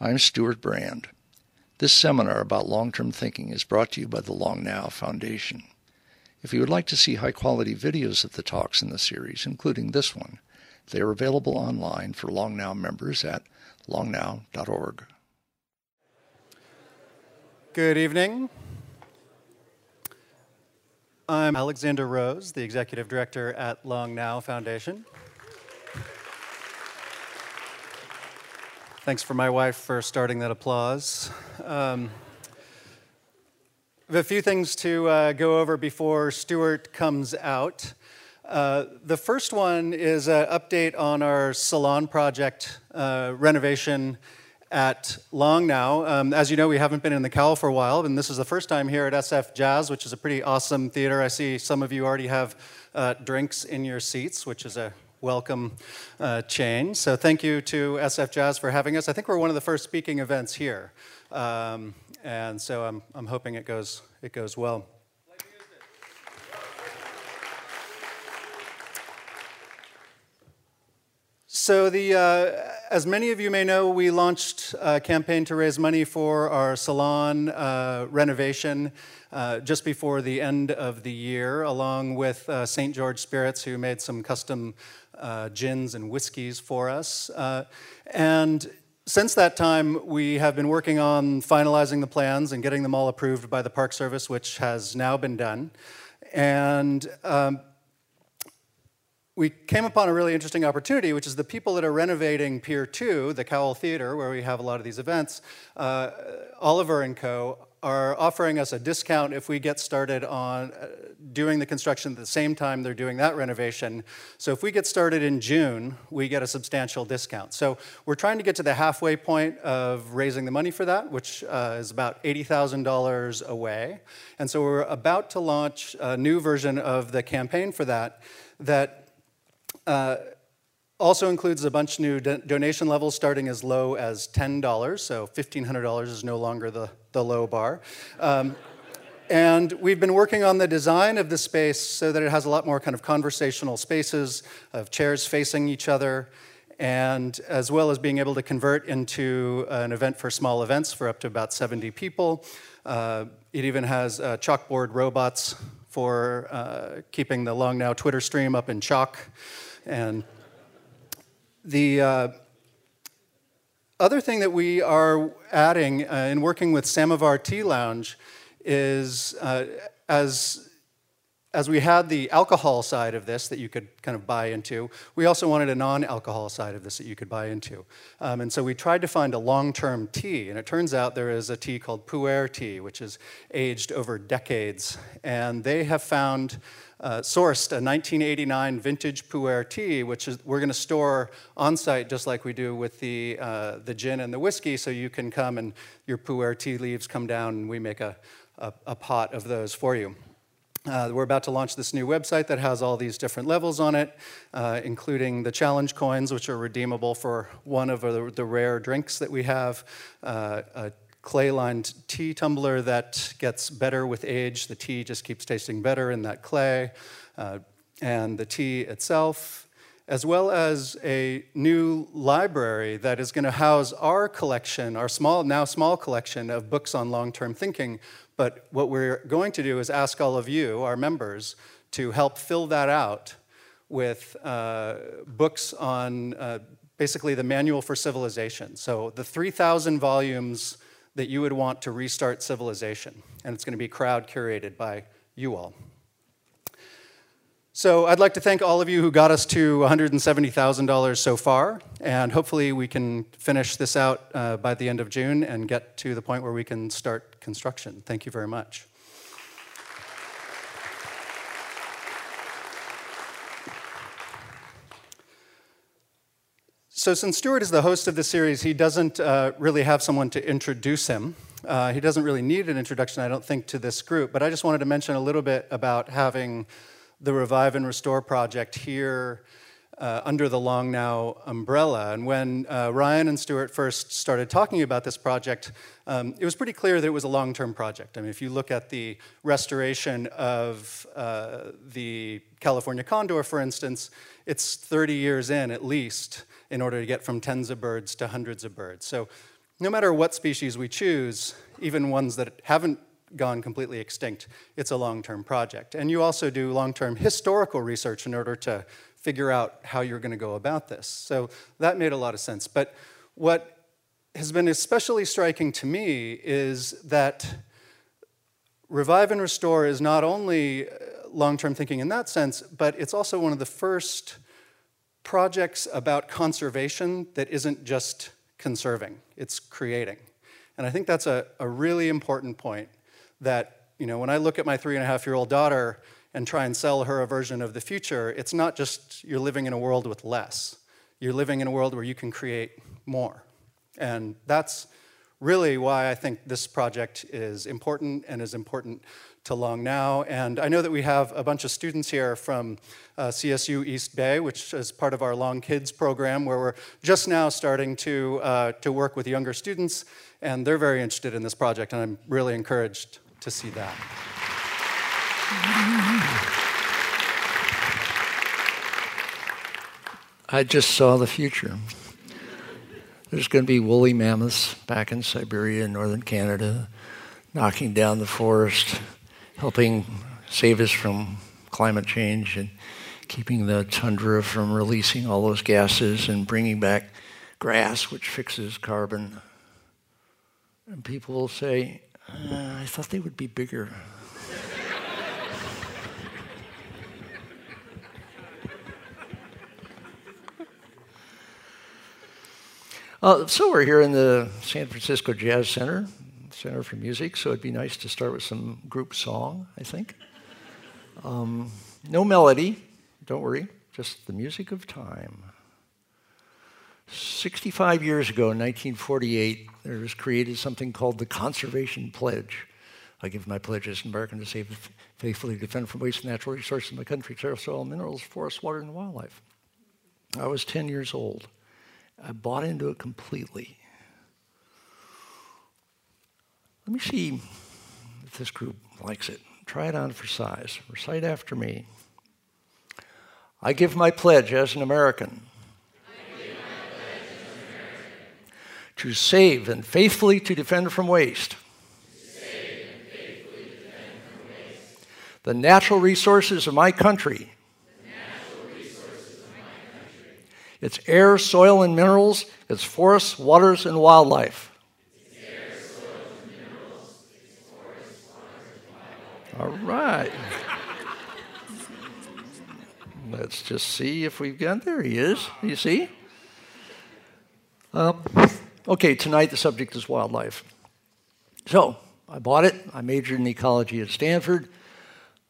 I'm Stewart Brand. This seminar about long term thinking is brought to you by the Long Now Foundation. If you would like to see high quality videos of the talks in the series, including this one, they are available online for Long Now members at longnow.org. Good evening. I'm Alexander Rose, the Executive Director at Long Now Foundation. Thanks for my wife for starting that applause. Um, a few things to uh, go over before Stewart comes out. Uh, the first one is an update on our salon project uh, renovation at Long Now. Um, as you know, we haven't been in the Cowell for a while, and this is the first time here at SF Jazz, which is a pretty awesome theater. I see some of you already have uh, drinks in your seats, which is a welcome uh, change. So thank you to SF Jazz for having us. I think we're one of the first speaking events here, um, and so I'm, I'm hoping it goes it goes well. So, the, uh, as many of you may know, we launched a campaign to raise money for our salon uh, renovation uh, just before the end of the year, along with uh, St. George Spirits, who made some custom uh, gins and whiskeys for us. Uh, and since that time, we have been working on finalizing the plans and getting them all approved by the Park Service, which has now been done. And um, we came upon a really interesting opportunity, which is the people that are renovating Pier 2, the Cowell Theater, where we have a lot of these events, uh, Oliver and Co are offering us a discount if we get started on uh, doing the construction at the same time they're doing that renovation. So if we get started in June, we get a substantial discount. So we're trying to get to the halfway point of raising the money for that, which uh, is about $80,000 away. And so we're about to launch a new version of the campaign for that that uh, also includes a bunch of new do- donation levels starting as low as $10, so $1,500 is no longer the, the low bar. Um, and we've been working on the design of the space so that it has a lot more kind of conversational spaces of chairs facing each other, and as well as being able to convert into an event for small events for up to about 70 people. Uh, it even has uh, chalkboard robots for uh, keeping the Long Now Twitter stream up in chalk. And the uh, other thing that we are adding uh, in working with Samovar Tea Lounge is uh, as as we had the alcohol side of this that you could kind of buy into, we also wanted a non alcohol side of this that you could buy into. Um, and so we tried to find a long term tea. And it turns out there is a tea called Pu'er tea, which is aged over decades. And they have found uh, sourced a 1989 vintage Pu'er tea, which is, we're going to store on site just like we do with the, uh, the gin and the whiskey. So you can come and your Pu'er tea leaves come down and we make a, a, a pot of those for you. Uh, we're about to launch this new website that has all these different levels on it, uh, including the challenge coins, which are redeemable for one of the, the rare drinks that we have, uh, a clay lined tea tumbler that gets better with age. The tea just keeps tasting better in that clay. Uh, and the tea itself, as well as a new library that is going to house our collection, our small, now small collection of books on long term thinking. But what we're going to do is ask all of you, our members, to help fill that out with uh, books on uh, basically the Manual for Civilization. So the 3,000 volumes that you would want to restart civilization. And it's going to be crowd curated by you all. So I'd like to thank all of you who got us to $170,000 so far, and hopefully we can finish this out uh, by the end of June and get to the point where we can start construction. Thank you very much. So, since Stewart is the host of the series, he doesn't uh, really have someone to introduce him. Uh, he doesn't really need an introduction, I don't think, to this group, but I just wanted to mention a little bit about having the Revive and Restore project here uh, under the Long Now umbrella. And when uh, Ryan and Stewart first started talking about this project, um, it was pretty clear that it was a long term project. I mean, if you look at the restoration of uh, the California condor, for instance, it's 30 years in at least in order to get from tens of birds to hundreds of birds. So no matter what species we choose, even ones that haven't gone completely extinct, it's a long term project. And you also do long term historical research in order to figure out how you're going to go about this. So that made a lot of sense. But what has been especially striking to me is that Revive and Restore is not only uh, long term thinking in that sense, but it's also one of the first projects about conservation that isn't just conserving, it's creating. And I think that's a, a really important point that, you know, when I look at my three and a half year old daughter and try and sell her a version of the future, it's not just you're living in a world with less. You're living in a world where you can create more. And that's really why I think this project is important and is important to Long Now. And I know that we have a bunch of students here from uh, CSU East Bay, which is part of our Long Kids program, where we're just now starting to, uh, to work with younger students. And they're very interested in this project, and I'm really encouraged to see that. I just saw the future. There's going to be woolly mammoths back in Siberia and northern Canada, knocking down the forest, helping save us from climate change and keeping the tundra from releasing all those gases and bringing back grass, which fixes carbon. And people will say, uh, I thought they would be bigger. uh, so we're here in the San Francisco Jazz Center, Center for Music, so it'd be nice to start with some group song, I think. Um, no melody, don't worry, just the music of time. 65 years ago, in 1948, there was created something called the Conservation Pledge. I give my pledge as an American to save, faithfully defend from waste natural resources in my country, soil, minerals, forests, water, and wildlife. I was 10 years old. I bought into it completely. Let me see if this group likes it. Try it on for size. Recite after me. I give my pledge as an American to save and faithfully to defend from waste. The natural resources of my country. Its air, soil, and minerals, its forests, waters, and wildlife. All right. Let's just see if we've got. There he is. You see? Um, Okay, tonight the subject is wildlife. So I bought it. I majored in ecology at Stanford.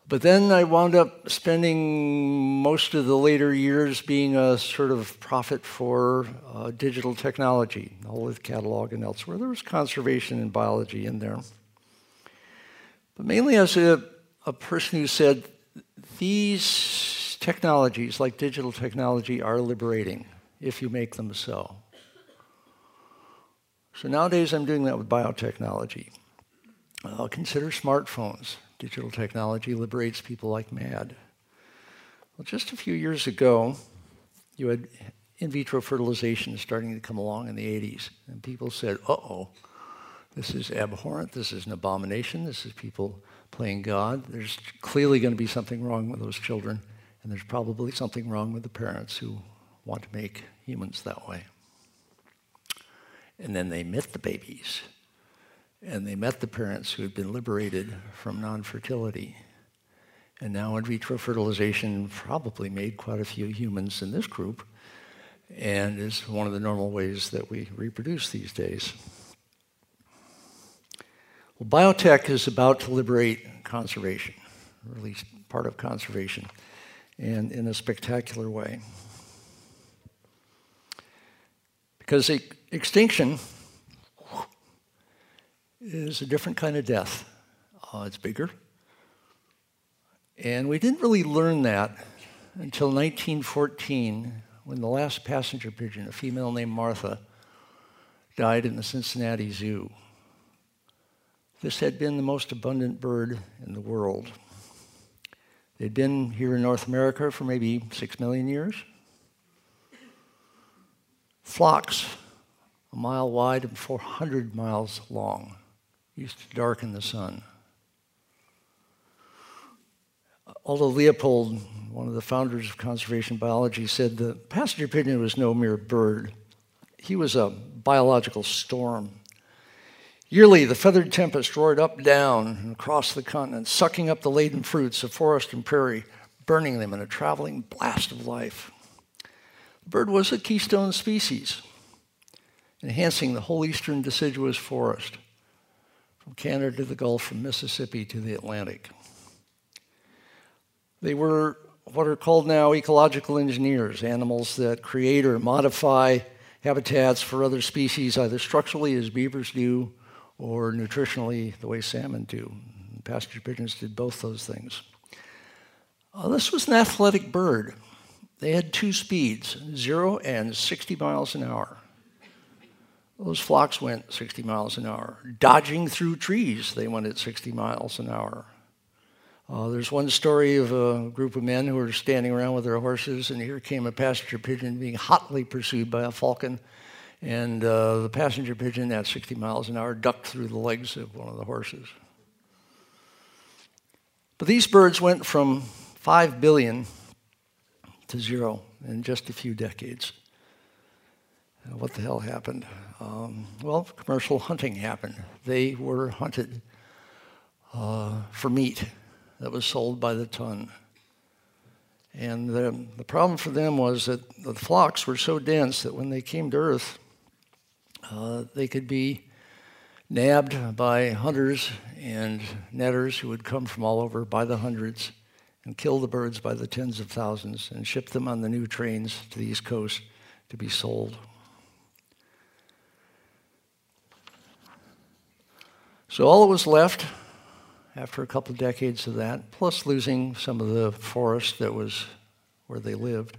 But then I wound up spending most of the later years being a sort of prophet for uh, digital technology, the Whole Earth Catalog and elsewhere. There was conservation and biology in there. But mainly as a, a person who said, these technologies, like digital technology, are liberating if you make them so. So nowadays I'm doing that with biotechnology. Consider smartphones. Digital technology liberates people like mad. Well, just a few years ago, you had in vitro fertilization starting to come along in the 80s, and people said, uh oh, this is abhorrent, this is an abomination, this is people playing God. There's clearly going to be something wrong with those children, and there's probably something wrong with the parents who want to make humans that way. And then they met the babies. And they met the parents who had been liberated from non fertility. And now in vitro fertilization probably made quite a few humans in this group and is one of the normal ways that we reproduce these days. Well, biotech is about to liberate conservation, or at least part of conservation, and in a spectacular way. Because extinction is a different kind of death. Uh, it's bigger. And we didn't really learn that until 1914 when the last passenger pigeon, a female named Martha, died in the Cincinnati Zoo. This had been the most abundant bird in the world. They'd been here in North America for maybe six million years. Flocks a mile wide and 400 miles long. Used to darken the sun. Aldo Leopold, one of the founders of conservation biology, said the passenger pigeon was no mere bird, he was a biological storm. Yearly, the feathered tempest roared up, down, and across the continent, sucking up the laden fruits of forest and prairie, burning them in a traveling blast of life. Bird was a keystone species, enhancing the whole eastern deciduous forest, from Canada to the Gulf, from Mississippi to the Atlantic. They were what are called now ecological engineers, animals that create or modify habitats for other species, either structurally, as beavers do, or nutritionally, the way salmon do. Passenger pigeons did both those things. Uh, this was an athletic bird. They had two speeds, zero and 60 miles an hour. Those flocks went 60 miles an hour. Dodging through trees, they went at 60 miles an hour. Uh, there's one story of a group of men who were standing around with their horses, and here came a passenger pigeon being hotly pursued by a falcon. And uh, the passenger pigeon, at 60 miles an hour, ducked through the legs of one of the horses. But these birds went from 5 billion to zero in just a few decades. Uh, what the hell happened? Um, well, commercial hunting happened. They were hunted uh, for meat that was sold by the ton. And the, the problem for them was that the flocks were so dense that when they came to Earth, uh, they could be nabbed by hunters and netters who would come from all over by the hundreds and kill the birds by the tens of thousands and ship them on the new trains to the East Coast to be sold. So all that was left after a couple of decades of that, plus losing some of the forest that was where they lived,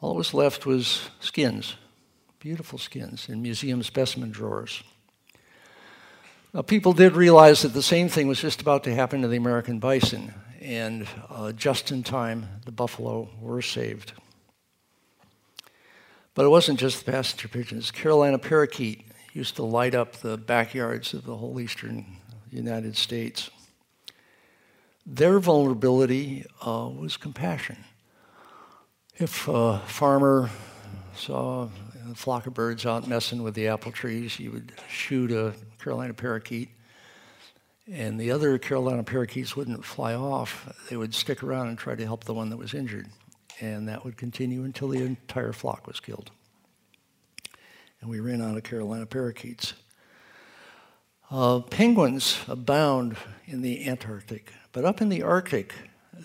all that was left was skins, beautiful skins in museum specimen drawers. Now, people did realize that the same thing was just about to happen to the American bison, and uh, just in time, the buffalo were saved. But it wasn't just the passenger pigeons. Carolina parakeet used to light up the backyards of the whole eastern United States. Their vulnerability uh, was compassion. If a farmer saw a flock of birds out messing with the apple trees, he would shoot a Carolina parakeet, and the other Carolina parakeets wouldn't fly off. They would stick around and try to help the one that was injured, and that would continue until the entire flock was killed. And we ran out of Carolina parakeets. Uh, penguins abound in the Antarctic, but up in the Arctic,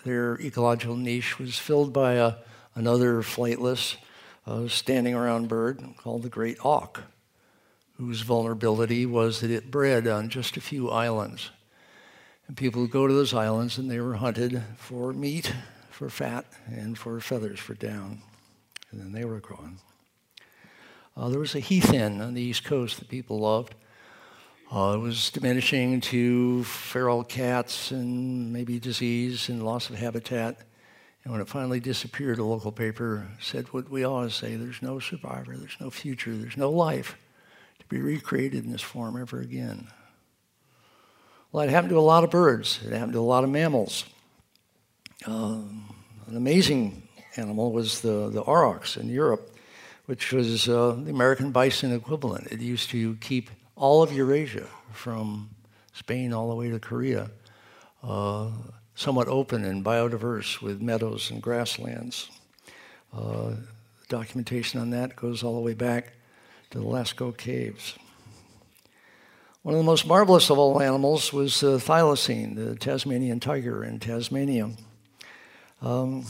their ecological niche was filled by a, another flightless, uh, standing around bird called the great auk, whose vulnerability was that it bred on just a few islands. And people would go to those islands and they were hunted for meat, for fat, and for feathers for down. And then they were gone. Uh, there was a heath hen on the east coast that people loved. Uh, it was diminishing to feral cats and maybe disease and loss of habitat. And when it finally disappeared, a local paper said what we always say there's no survivor, there's no future, there's no life to be recreated in this form ever again. Well, it happened to a lot of birds, it happened to a lot of mammals. Uh, an amazing animal was the, the aurochs in Europe, which was uh, the American bison equivalent. It used to keep all of Eurasia, from Spain all the way to Korea, uh, somewhat open and biodiverse with meadows and grasslands. Uh, documentation on that goes all the way back to the Lascaux caves. One of the most marvelous of all animals was the thylacine, the Tasmanian tiger in Tasmania. Um,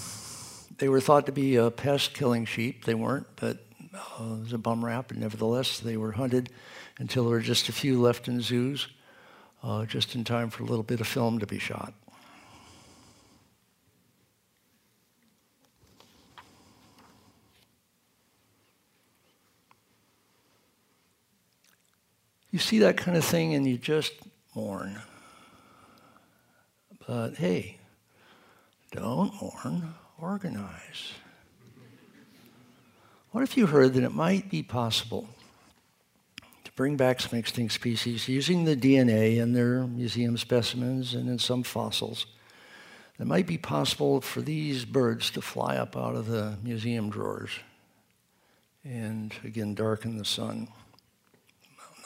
they were thought to be a pest killing sheep. They weren't, but uh, it was a bum rap, and nevertheless, they were hunted until there were just a few left in zoos, uh, just in time for a little bit of film to be shot. You see that kind of thing and you just mourn. But hey, don't mourn, organize. What if you heard that it might be possible to bring back some extinct species using the DNA in their museum specimens and in some fossils. It might be possible for these birds to fly up out of the museum drawers and again darken the sun.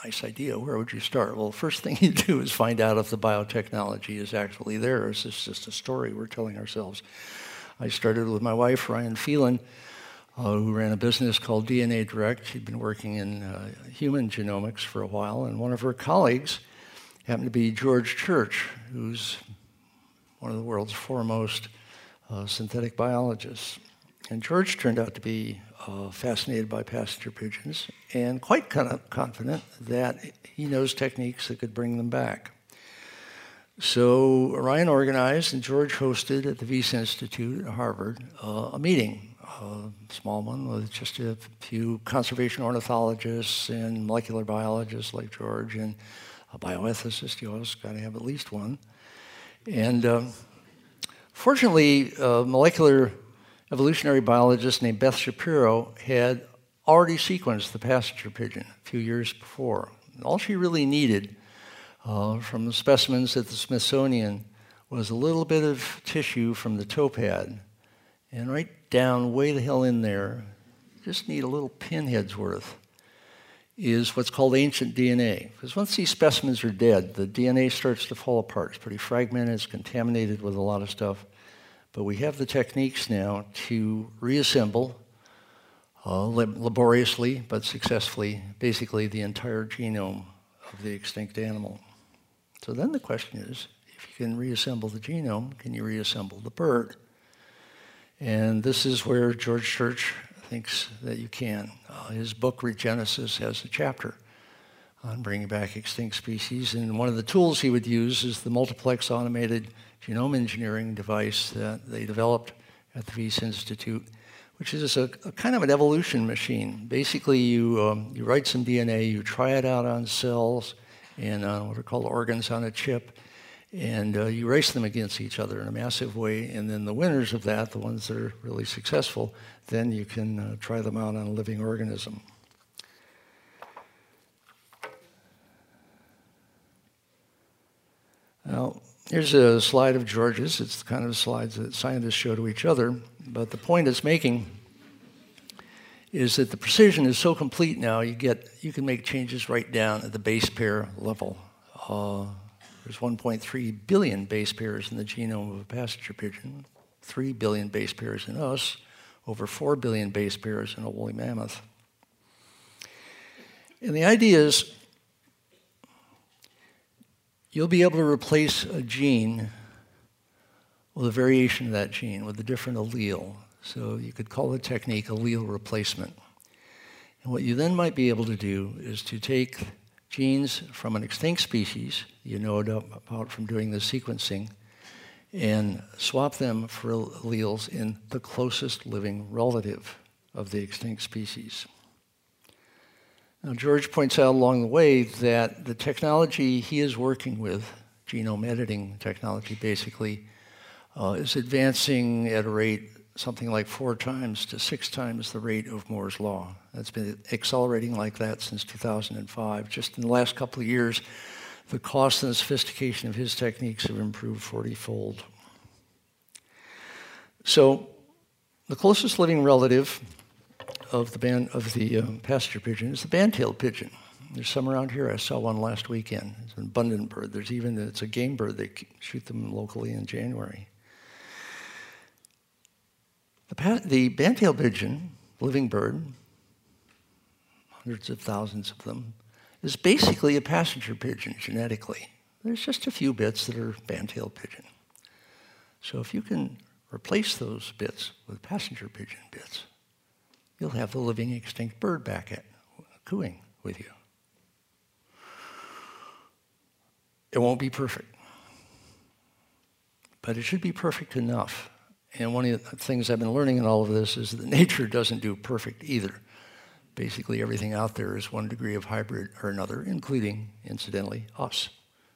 Nice idea. Where would you start? Well, first thing you do is find out if the biotechnology is actually there. Or is this just a story we're telling ourselves? I started with my wife, Ryan Phelan, uh, who ran a business called DNA Direct. She'd been working in uh, human genomics for a while, and one of her colleagues happened to be George Church, who's one of the world's foremost uh, synthetic biologists. And George turned out to be uh, fascinated by passenger pigeons and quite kind of confident that he knows techniques that could bring them back. So Ryan organized and George hosted at the Wyss Institute at Harvard uh, a meeting, a small one with just a few conservation ornithologists and molecular biologists like George and a bioethicist. You always got to have at least one. And um, fortunately, uh, molecular evolutionary biologist named Beth Shapiro had already sequenced the passenger pigeon a few years before. All she really needed uh, from the specimens at the Smithsonian was a little bit of tissue from the toe pad. And right down, way the hell in there, just need a little pinhead's worth, is what's called ancient DNA. Because once these specimens are dead, the DNA starts to fall apart. It's pretty fragmented, it's contaminated with a lot of stuff. But we have the techniques now to reassemble uh, laboriously but successfully basically the entire genome of the extinct animal. So then the question is if you can reassemble the genome, can you reassemble the bird? And this is where George Church thinks that you can. Uh, his book, Regenesis, has a chapter on bringing back extinct species. And one of the tools he would use is the multiplex automated genome engineering device that they developed at the Wyss Institute, which is a, a kind of an evolution machine. Basically, you, um, you write some DNA, you try it out on cells and uh, what are called organs on a chip, and uh, you race them against each other in a massive way. And then the winners of that, the ones that are really successful, then you can uh, try them out on a living organism. Now, Here's a slide of George's. It's the kind of slides that scientists show to each other. But the point it's making is that the precision is so complete now, you, get, you can make changes right down at the base pair level. Uh, there's 1.3 billion base pairs in the genome of a passenger pigeon, 3 billion base pairs in us, over 4 billion base pairs in a woolly mammoth. And the idea is you'll be able to replace a gene with a variation of that gene, with a different allele. So you could call the technique allele replacement. And what you then might be able to do is to take genes from an extinct species, you know about from doing the sequencing, and swap them for alleles in the closest living relative of the extinct species. Now, George points out along the way that the technology he is working with, genome editing technology basically, uh, is advancing at a rate something like four times to six times the rate of Moore's Law. That's been accelerating like that since 2005. Just in the last couple of years, the cost and the sophistication of his techniques have improved 40 fold. So, the closest living relative of the band of the um, passenger pigeon is the band-tailed pigeon. There's some around here. I saw one last weekend. It's an abundant bird. There's even it's a game bird. They shoot them locally in January. The, pa- the band-tailed pigeon, living bird, hundreds of thousands of them, is basically a passenger pigeon genetically. There's just a few bits that are band-tailed pigeon. So if you can replace those bits with passenger pigeon bits, you'll have the living extinct bird back at cooing with you. It won't be perfect, but it should be perfect enough. And one of the things I've been learning in all of this is that nature doesn't do perfect either. Basically, everything out there is one degree of hybrid or another, including, incidentally, us,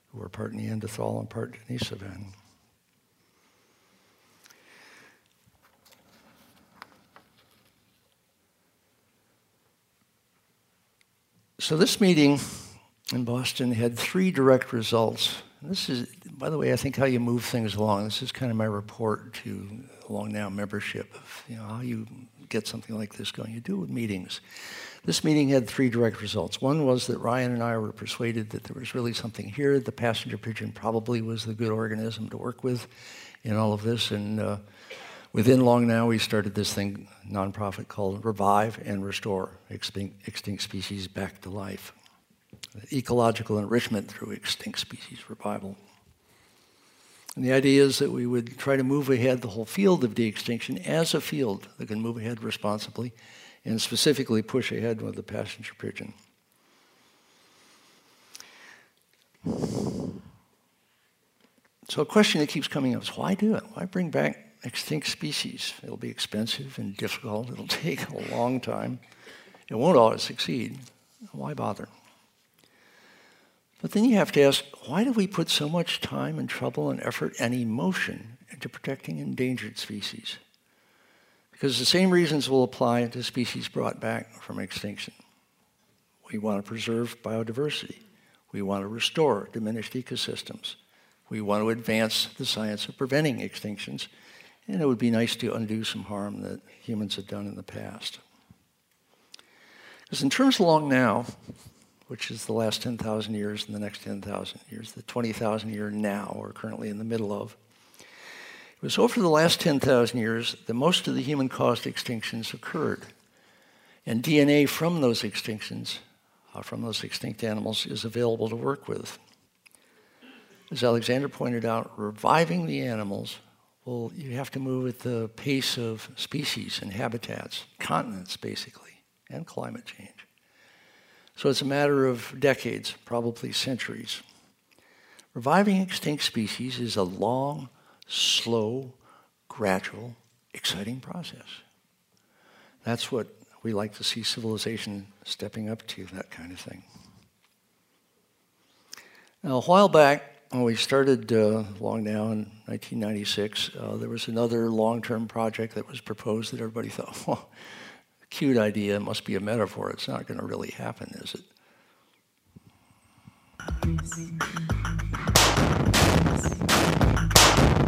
who are part Neanderthal and part Denisovan. So this meeting in Boston had three direct results. This is, by the way, I think how you move things along. This is kind of my report to Long Now membership of you know how you get something like this going. You do it with meetings. This meeting had three direct results. One was that Ryan and I were persuaded that there was really something here. The passenger pigeon probably was the good organism to work with in all of this. And uh, within Long Now, we started this thing, nonprofit called Revive and Restore Extinct, Species Back to Life. Ecological enrichment through extinct species revival. And the idea is that we would try to move ahead the whole field of de-extinction as a field that can move ahead responsibly and specifically push ahead with the passenger pigeon. So a question that keeps coming up is why do it? Why bring back extinct species? It'll be expensive and difficult. It'll take a long time. It won't always succeed. Why bother? But then you have to ask, why do we put so much time and trouble and effort and emotion into protecting endangered species? Because the same reasons will apply to species brought back from extinction. We want to preserve biodiversity. We want to restore diminished ecosystems. We want to advance the science of preventing extinctions. And it would be nice to undo some harm that humans have done in the past. Because in terms of long now, which is the last 10,000 years and the next 10,000 years, the 20,000 year now we're currently in the middle of. It was over the last 10,000 years that most of the human caused extinctions occurred. And DNA from those extinctions, uh, from those extinct animals, is available to work with. As Alexander pointed out, reviving the animals, well, you have to move at the pace of species and habitats, continents basically, and climate change. So it's a matter of decades, probably centuries. Reviving extinct species is a long, slow, gradual, exciting process. That's what we like to see civilization stepping up to, that kind of thing. Now, a while back, when we started uh, Long Now in 1996, uh, there was another long term project that was proposed that everybody thought, well, cute idea, it must be a metaphor. It's not going to really happen, is it?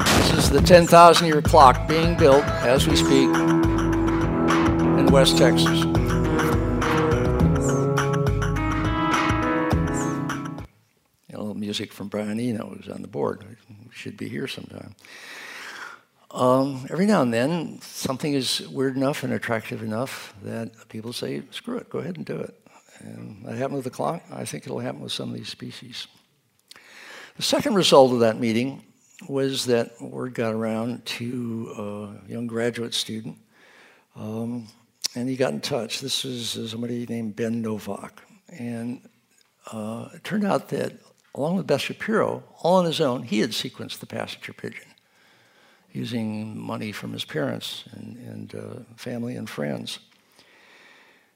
This is the 10,000 year clock being built as we speak in West Texas. Music from Brian Eno, who's on the board. We should be here sometime. Um, every now and then, something is weird enough and attractive enough that people say, screw it, go ahead and do it. And that happened with the clock. I think it'll happen with some of these species. The second result of that meeting was that word got around to a young graduate student, um, and he got in touch. This was somebody named Ben Novak. And uh, it turned out that, along with Beth Shapiro, all on his own, he had sequenced the passenger pigeon using money from his parents and, and uh, family and friends.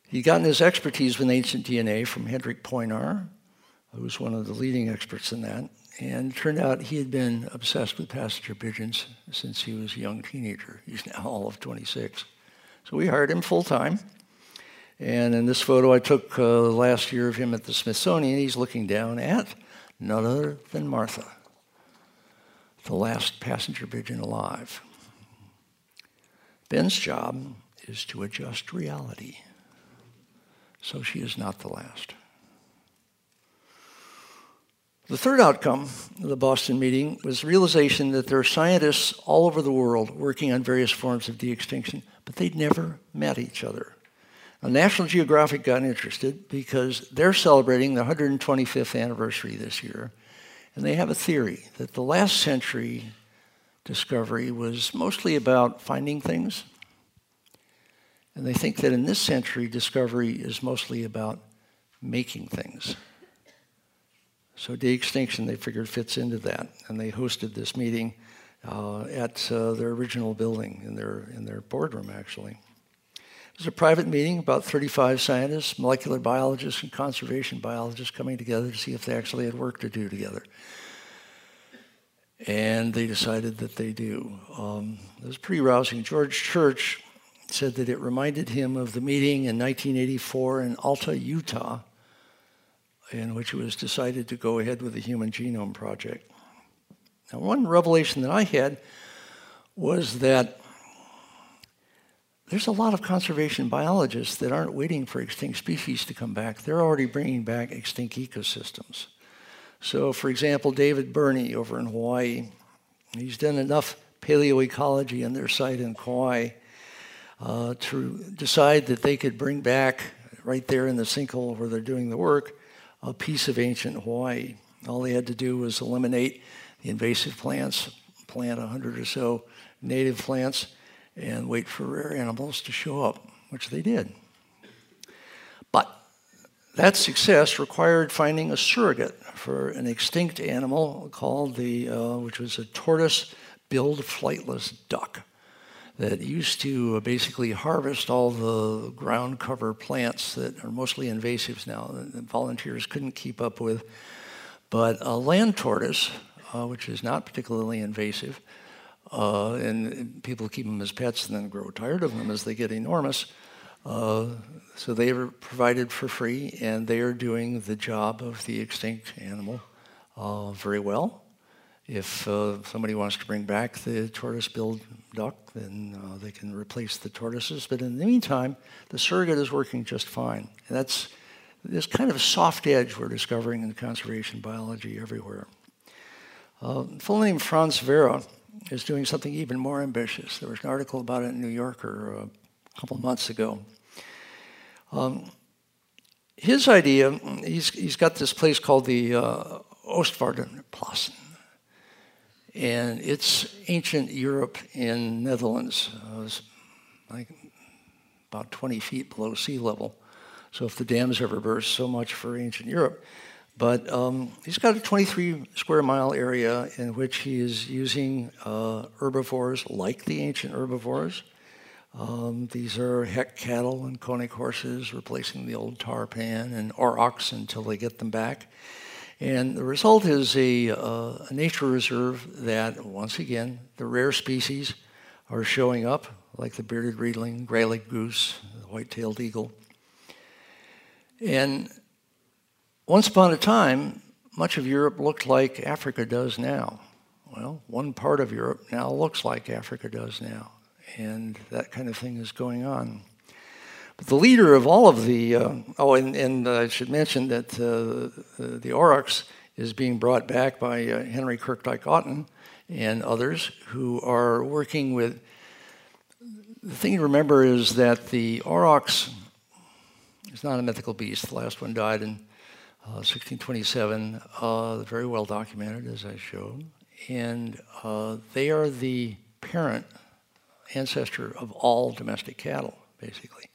He'd gotten his expertise with ancient DNA from Hendrik Poinar, who was one of the leading experts in that. And it turned out he had been obsessed with passenger pigeons since he was a young teenager. He's now all of 26. So we hired him full time. And in this photo I took uh, last year of him at the Smithsonian, he's looking down at none other than Martha the last passenger pigeon alive. Ben's job is to adjust reality so she is not the last. The third outcome of the Boston meeting was realization that there are scientists all over the world working on various forms of de-extinction, but they'd never met each other. Now, National Geographic got interested because they're celebrating the 125th anniversary this year, and they have a theory that the last century discovery was mostly about finding things. And they think that in this century, discovery is mostly about making things. So de-extinction, they figured, fits into that. And they hosted this meeting uh, at uh, their original building, in their, in their boardroom, actually. It was a private meeting, about 35 scientists, molecular biologists, and conservation biologists coming together to see if they actually had work to do together. And they decided that they do. Um, it was pretty rousing. George Church said that it reminded him of the meeting in 1984 in Alta, Utah, in which it was decided to go ahead with the Human Genome Project. Now, one revelation that I had was that there's a lot of conservation biologists that aren't waiting for extinct species to come back. They're already bringing back extinct ecosystems. So, for example, David Burney over in Hawaii, he's done enough paleoecology on their site in Kauai uh, to decide that they could bring back, right there in the sinkhole where they're doing the work, a piece of ancient Hawaii. All they had to do was eliminate the invasive plants, plant 100 or so native plants, and wait for rare animals to show up, which they did. But that success required finding a surrogate for an extinct animal called the, uh, which was a tortoise-billed flightless duck that used to basically harvest all the ground cover plants that are mostly invasives now that volunteers couldn't keep up with. But a land tortoise, uh, which is not particularly invasive, uh, and people keep them as pets and then grow tired of them as they get enormous. Uh, so they are provided for free, and they are doing the job of the extinct animal uh, very well. If uh, somebody wants to bring back the tortoise-billed duck, then uh, they can replace the tortoises. But in the meantime, the surrogate is working just fine. And that's this kind of soft edge we're discovering in conservation biology everywhere. Uh, a fellow Frans Vera is doing something even more ambitious. There was an article about it in New Yorker uh, a couple months ago. Um, his idea, he's, he's got this place called the uh, Oostvaardersplassen. And it's ancient Europe in Netherlands. Uh, like about 20 feet below sea level. So if the dams ever burst, so much for ancient Europe. But um, he's got a 23 square mile area in which he is using uh, herbivores like the ancient herbivores. Um, these are heck cattle and konik horses replacing the old tarpan and aurochs until they get them back. And the result is a, uh, a nature reserve that, once again, the rare species are showing up, like the bearded reedling, gray-legged goose, the white-tailed eagle. And once upon a time, much of Europe looked like Africa does now. Well, one part of Europe now looks like Africa does now, and that kind of thing is going on. But the leader of all of the, uh, oh, and, and I should mention that uh, the, the aurochs is being brought back by uh, Henry Kerkdijk Otten and others who are working with. The thing to remember is that the aurochs is not a mythical beast. The last one died in 1627, uh, uh, very well documented, as I showed. And uh, they are the parent ancestor of all domestic cattle, basically.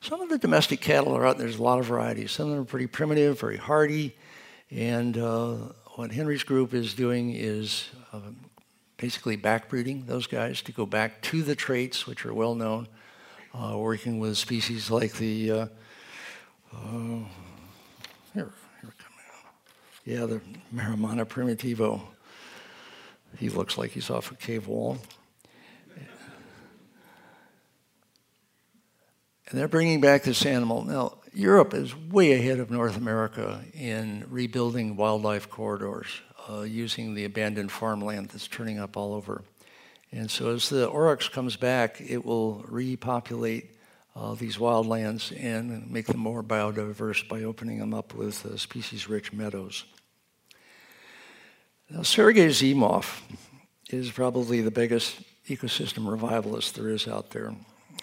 Some of the domestic cattle are out there's a lot of varieties. Some of them are pretty primitive, very hardy. And uh, what Henry's group is doing is uh, basically backbreeding those guys to go back to the traits which are well known, working with species like the here, here we come. Yeah, the Maremma primitivo. He looks like he's off a cave wall. And they're bringing back this animal. Now, Europe is way ahead of North America in rebuilding wildlife corridors, uh, using the abandoned farmland that's turning up all over. And so as the aurochs comes back, it will repopulate uh, these wildlands and make them more biodiverse by opening them up with uh, species-rich meadows. Now, Sergei Zimov is probably the biggest ecosystem revivalist there is out there.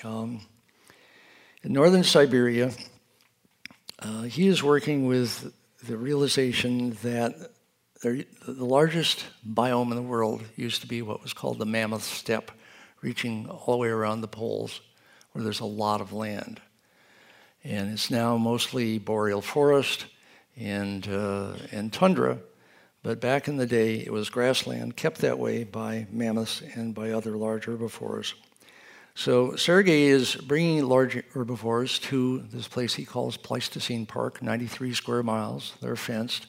Um, in northern Siberia, uh, he is working with the realization that the largest biome in the world used to be what was called the Mammoth Steppe, reaching all the way around the poles where there's a lot of land. And it's now mostly boreal forest and, uh, and tundra, but back in the day it was grassland, kept that way by mammoths and by other large herbivores. So Sergey is bringing large herbivores to this place he calls Pleistocene Park, 93 square miles. They're fenced,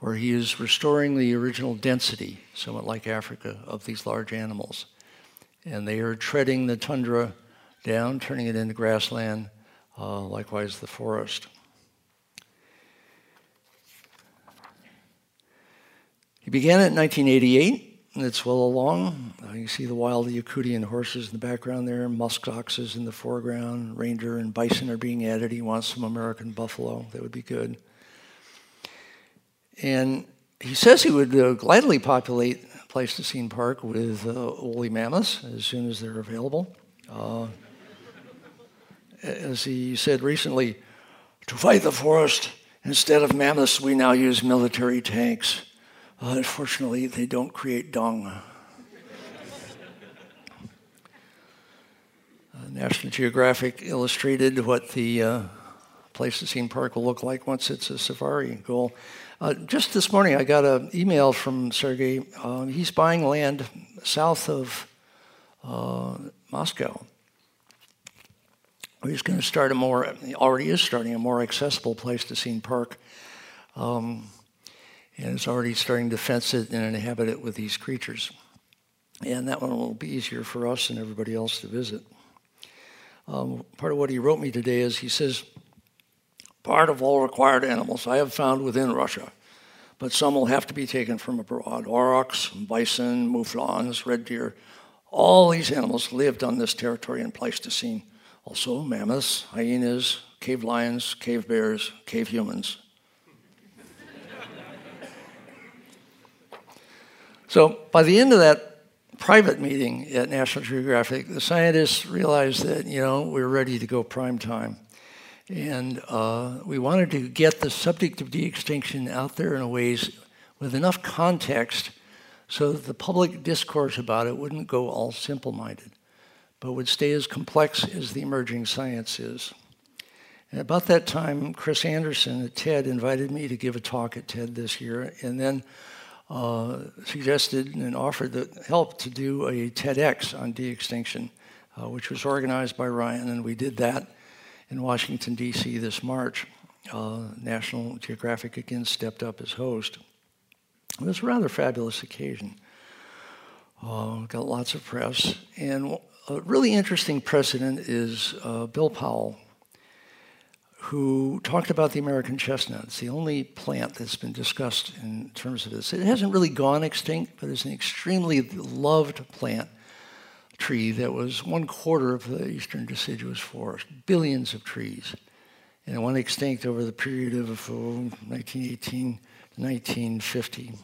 where he is restoring the original density, somewhat like Africa, of these large animals. And they are treading the tundra down, turning it into grassland, uh, likewise the forest. He began it in 1988, and it's well along. Uh, you see the wild Yakutian horses in the background there, musk oxes in the foreground, reindeer and bison are being added. He wants some American buffalo. That would be good. And he says he would uh, gladly populate Pleistocene Park with uh, woolly mammoths as soon as they're available. Uh, as he said recently, to fight the forest, instead of mammoths, we now use military tanks. Uh, unfortunately, they don't create dung. Uh, National Geographic illustrated what the uh, Park will look like once it's a safari goal. Uh, just this morning, I got an email from Sergey. Uh, he's buying land south of uh, Moscow. He's going to start a more, already is starting a more accessible Pleistocene park. Um, and is already starting to fence it and inhabit it with these creatures. And that one will be easier for us and everybody else to visit. Um, part of what he wrote me today is he says, part of all required animals I have found within Russia, but some will have to be taken from abroad. Aurochs, bison, mouflons, red deer, all these animals lived on this territory in Pleistocene. Also, mammoths, hyenas, cave lions, cave bears, cave humans. so, by the end of that private meeting at National Geographic, the scientists realized that, you know, we we're ready to go prime time. And uh, we wanted to get the subject of de-extinction out there in a ways with enough context so that the public discourse about it wouldn't go all simple-minded, but would stay as complex as the emerging science is. And about that time, Chris Anderson at TED invited me to give a talk at TED this year, and then uh, suggested and offered the help to do a TEDx on de-extinction, uh, which was organized by Ryan, and we did that in Washington, D.C. this March. Uh, National Geographic again stepped up as host. It was a rather fabulous occasion. Uh, got lots of press. And a really interesting precedent is uh, Bill Powell, who talked about the American chestnut. It's the only plant that's been discussed in terms of this. It hasn't really gone extinct, but it's an extremely loved plant tree that was one quarter of the eastern deciduous forest, billions of trees. And it went extinct over the period of oh, 1918 to 1950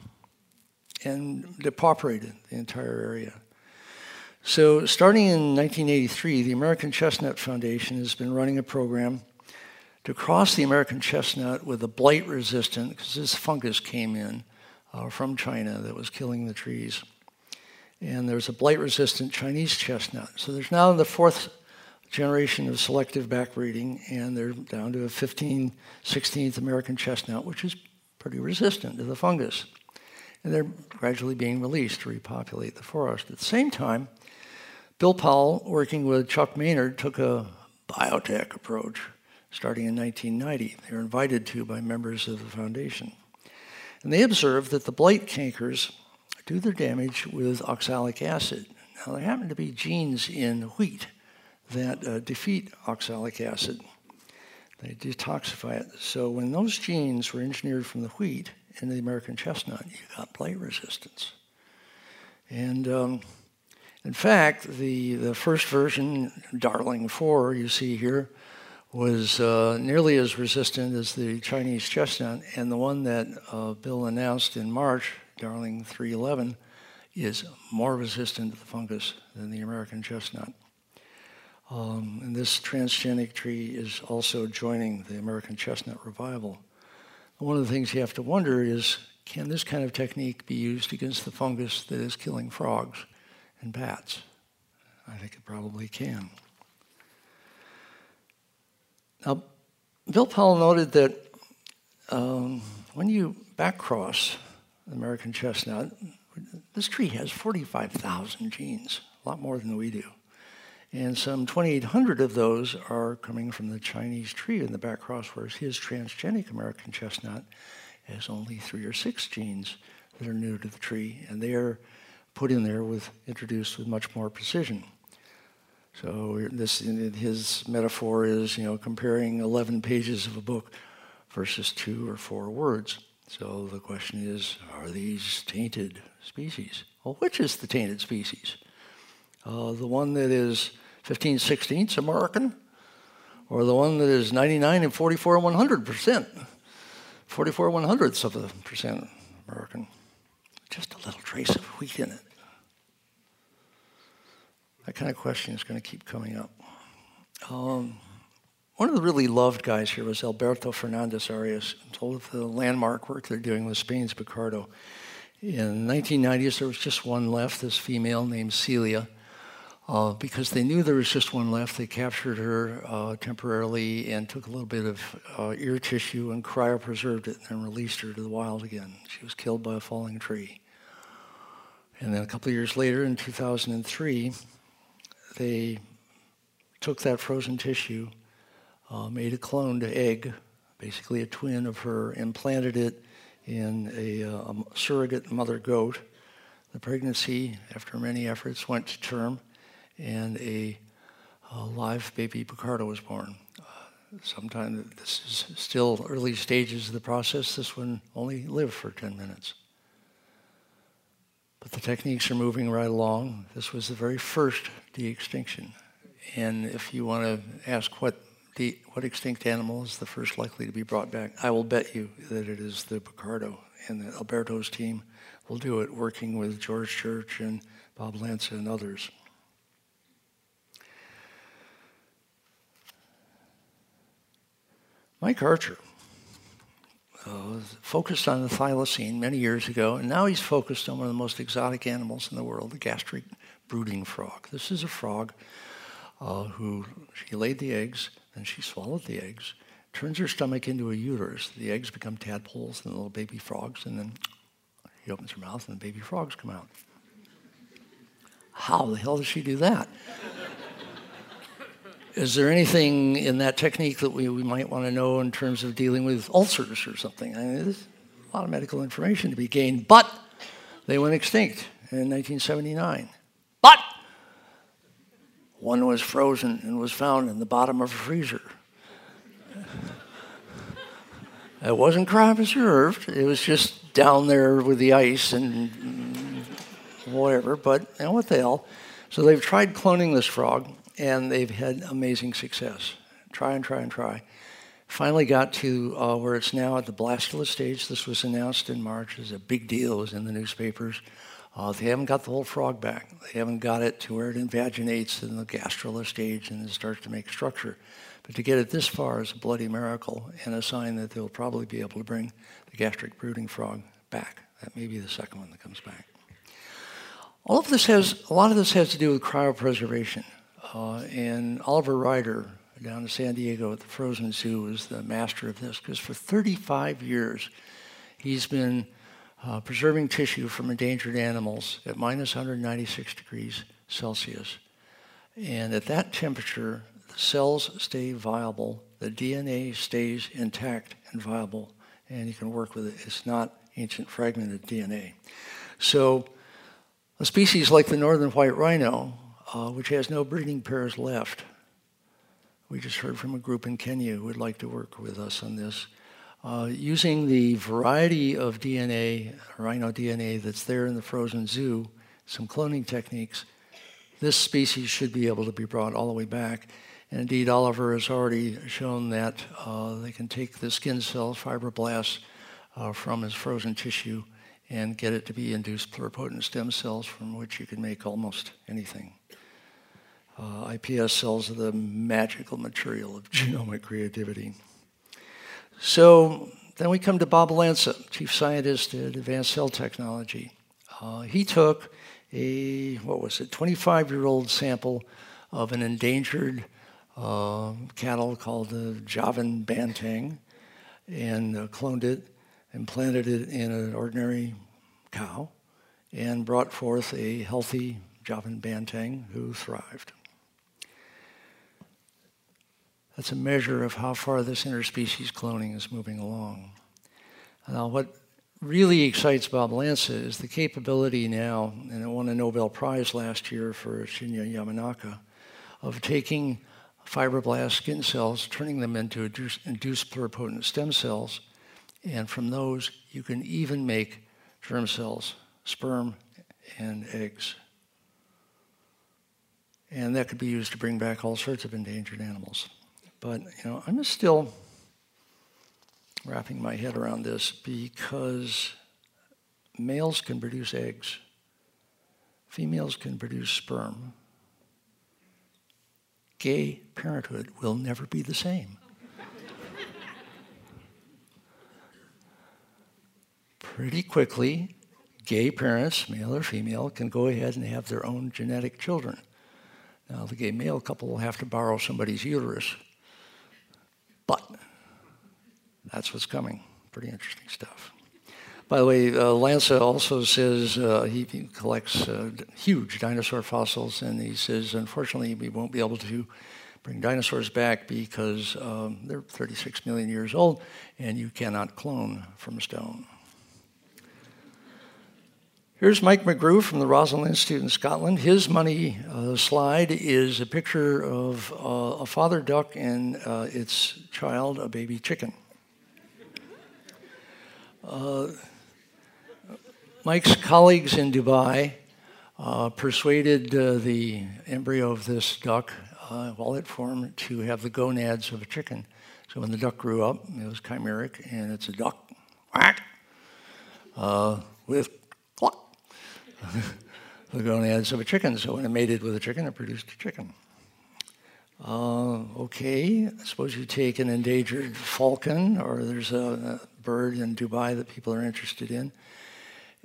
and depauperated the entire area. So, starting in 1983, the American Chestnut Foundation has been running a program to cross the American chestnut with a blight resistant, because this fungus came in uh, from China that was killing the trees and there's a blight-resistant Chinese chestnut. So there's now the fourth generation of selective backbreeding, and they're down to a 15, 16th American chestnut, which is pretty resistant to the fungus. And they're gradually being released to repopulate the forest. At the same time, Bill Powell, working with Chuck Maynard, took a biotech approach starting in 1990. They were invited to by members of the foundation. And they observed that the blight cankers do their damage with oxalic acid. Now, there happen to be genes in wheat that uh, defeat oxalic acid. They detoxify it. So when those genes were engineered from the wheat into the American chestnut, you got blight resistance. And um, in fact, the, the first version, Darling 4, you see here, was uh, nearly as resistant as the Chinese chestnut, and the one that uh, Bill announced in March Darling 311, is more resistant to the fungus than the American chestnut. Um, and this transgenic tree is also joining the American chestnut revival. One of the things you have to wonder is can this kind of technique be used against the fungus that is killing frogs and bats? I think it probably can. Now, Bill Powell noted that um, when you backcross American chestnut, this tree has 45,000 genes, a lot more than we do. And some 2,800 of those are coming from the Chinese tree in the back cross, whereas his transgenic American chestnut has only three or six genes that are new to the tree, and they are put in there with introduced with much more precision. So this his metaphor is you know comparing 11 pages of a book versus two or four words. So the question is, are these tainted species? Well, which is the tainted species? Uh, the one that is 15 16ths American, or the one that is 99 and 44 100 percent, 44 one hundredths of a percent American? Just a little trace of wheat in it. That kind of question is going to keep coming up. Um, one of the really loved guys here was Alberto Fernandez Arias, told the landmark work they're doing with Spain's bucardo. In the 1990s, there was just one left, this female named Celia. Uh, because they knew there was just one left, they captured her uh, temporarily and took a little bit of uh, ear tissue and cryopreserved it and released her to the wild again. She was killed by a falling tree. And then a couple of years later, in 2003, they took that frozen tissue uh, made a cloned egg, basically a twin of her, implanted it in a, uh, a surrogate mother goat. The pregnancy, after many efforts, went to term, and a, a live baby bucardo was born. Uh, sometime this is still early stages of the process. This one only lived for 10 minutes. But the techniques are moving right along. This was the very first de-extinction. And if you want to ask what the, what extinct animal is the first likely to be brought back? I will bet you that it is the bucardo, and that Alberto's team will do it, working with George Church and Bob Lanza and others. Mike Archer uh, focused on the thylacine many years ago, and now he's focused on one of the most exotic animals in the world, the gastric brooding frog. This is a frog uh, who she laid the eggs then she swallowed the eggs, turns her stomach into a uterus. The eggs become tadpoles and little baby frogs, and then she opens her mouth and the baby frogs come out. How the hell does she do that? Is there anything in that technique that we, we might want to know in terms of dealing with ulcers or something? I mean, there's a lot of medical information to be gained, but they went extinct in 1979. One was frozen and was found in the bottom of a freezer. it wasn't cryopreserved. It was just down there with the ice and whatever. But you know, what the hell? So they've tried cloning this frog, and they've had amazing success. Try and try and try. Finally got to uh, where it's now at the blastula stage. This was announced in March. Was a big deal. It was in the newspapers. Uh, they haven't got the whole frog back. They haven't got it to where it invaginates in the gastrula stage and it starts to make structure. But to get it this far is a bloody miracle and a sign that they'll probably be able to bring the gastric brooding frog back. That may be the second one that comes back. All of this has, a lot of this has to do with cryopreservation. Uh, and Oliver Ryder down in San Diego at the Frozen Zoo is the master of this because for 35 years he's been uh, preserving tissue from endangered animals at minus 196 degrees Celsius. And at that temperature, the cells stay viable, the DNA stays intact and viable, and you can work with it. It's not ancient fragmented DNA. So, a species like the northern white rhino, uh, which has no breeding pairs left, we just heard from a group in Kenya who would like to work with us on this. Uh, using the variety of DNA, rhino DNA that's there in the frozen zoo, some cloning techniques, this species should be able to be brought all the way back. And indeed, Oliver has already shown that uh, they can take the skin cells, fibroblasts, uh, from his frozen tissue and get it to be induced pluripotent stem cells from which you can make almost anything. Uh, iPS cells are the magical material of genomic creativity. So then we come to Bob Lanza, chief scientist at Advanced Cell Technology. Uh, he took a, what was it, 25 year old sample of an endangered uh, cattle called the Javan Banteng and uh, cloned it, implanted it in an ordinary cow, and brought forth a healthy Javan Banteng who thrived. That's a measure of how far this interspecies cloning is moving along. Now, what really excites Bob Lanza is the capability now, and it won a Nobel Prize last year for Shinya Yamanaka, of taking fibroblast skin cells, turning them into induced pluripotent stem cells, And from those, you can even make germ cells, sperm and eggs. And that could be used to bring back all sorts of endangered animals. But, you know, I'm still wrapping my head around this because males can produce eggs, females can produce sperm. Gay parenthood will never be the same. Pretty quickly, gay parents, male or female, can go ahead and have their own genetic children. Now, the gay male couple will have to borrow somebody's uterus, but that's what's coming. Pretty interesting stuff. By the way, uh, Lanza also says uh, he, he, collects uh, huge dinosaur fossils, and he says, unfortunately, we won't be able to bring dinosaurs back because um, they're 36 million years old, and you cannot clone from stone. Here's Mike McGrew from the Roslin Institute in Scotland. His money uh, slide is a picture of uh, a father duck and uh, its child, a baby chicken. Uh, Mike's colleagues in Dubai uh, persuaded uh, the embryo of this duck, while it formed, to have the gonads of a chicken. So when the duck grew up, it was chimeric, and it's a duck, quack, with the gonads of a chicken. So when it mated with a chicken, it produced a chicken. Uh, okay, I suppose you take an endangered falcon, or there's a, a, bird in Dubai that people are interested in,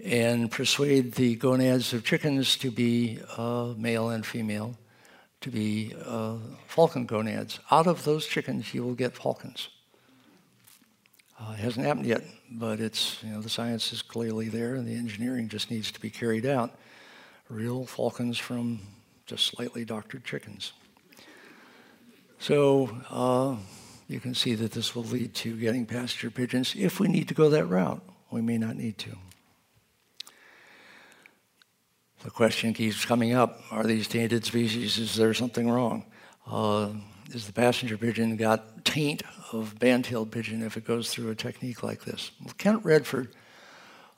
and persuade the gonads of chickens to be uh, male and female, to be uh, falcon gonads. Out of those chickens, you will get falcons. Uh, it hasn't happened yet, but it's you know the science is clearly there, and the engineering just needs to be carried out. Real falcons from just slightly doctored chickens. So uh, you can see that this will lead to getting passenger pigeons if we need to go that route. We may not need to. The question keeps coming up: Are these tainted species? Is there something wrong? Uh, is the passenger pigeon got taint of band-tailed pigeon if it goes through a technique like this? Well, Kent Redford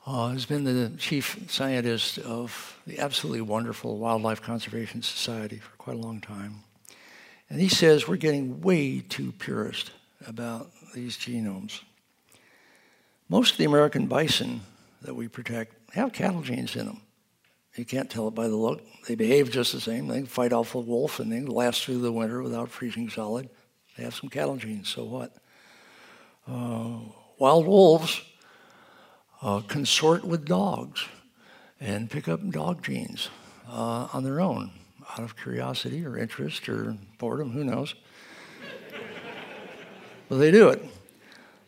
uh, has been the chief scientist of the absolutely wonderful Wildlife Conservation Society for quite a long time. And he says we're getting way too purist about these genomes. Most of the American bison that we protect have cattle genes in them. You can't tell it by the look. They behave just the same. They fight off a wolf and they last through the winter without freezing solid. They have some cattle genes, so what? Uh, wild wolves uh, consort with dogs and pick up dog genes uh, on their own out of curiosity or interest or boredom, who knows. but they do it.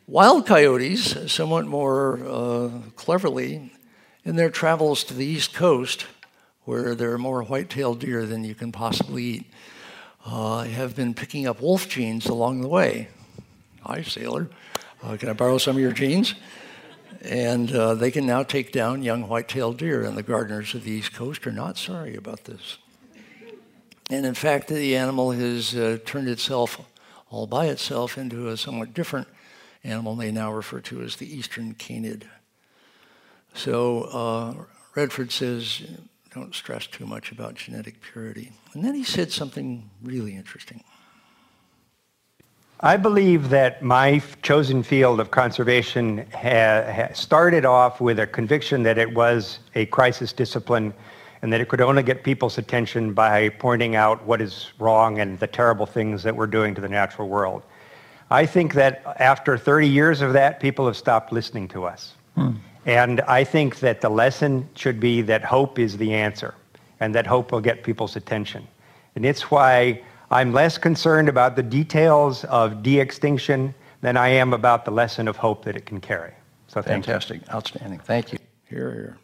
Wild coyotes, somewhat more uh, cleverly, in their travels to the East Coast, where there are more white-tailed deer than you can possibly eat, uh, have been picking up wolf genes along the way. Hi, sailor. Uh, can I borrow some of your genes? And uh, they can now take down young white-tailed deer, and the gardeners of the East Coast are not sorry about this. And in fact, the animal has uh, turned itself all by itself into a somewhat different animal they now refer to as the eastern canid. So uh, Redford says, don't stress too much about genetic purity. And then he said something really interesting. I believe that my chosen field of conservation ha- ha started off with a conviction that it was a crisis discipline and that it could only get people's attention by pointing out what is wrong and the terrible things that we're doing to the natural world. I think that after 30 years of that, people have stopped listening to us. Hmm. And I think that the lesson should be that hope is the answer and that hope will get people's attention. And it's why I'm less concerned about the details of de-extinction than I am about the lesson of hope that it can carry. So Fantastic. Outstanding. Thank you. Here, here.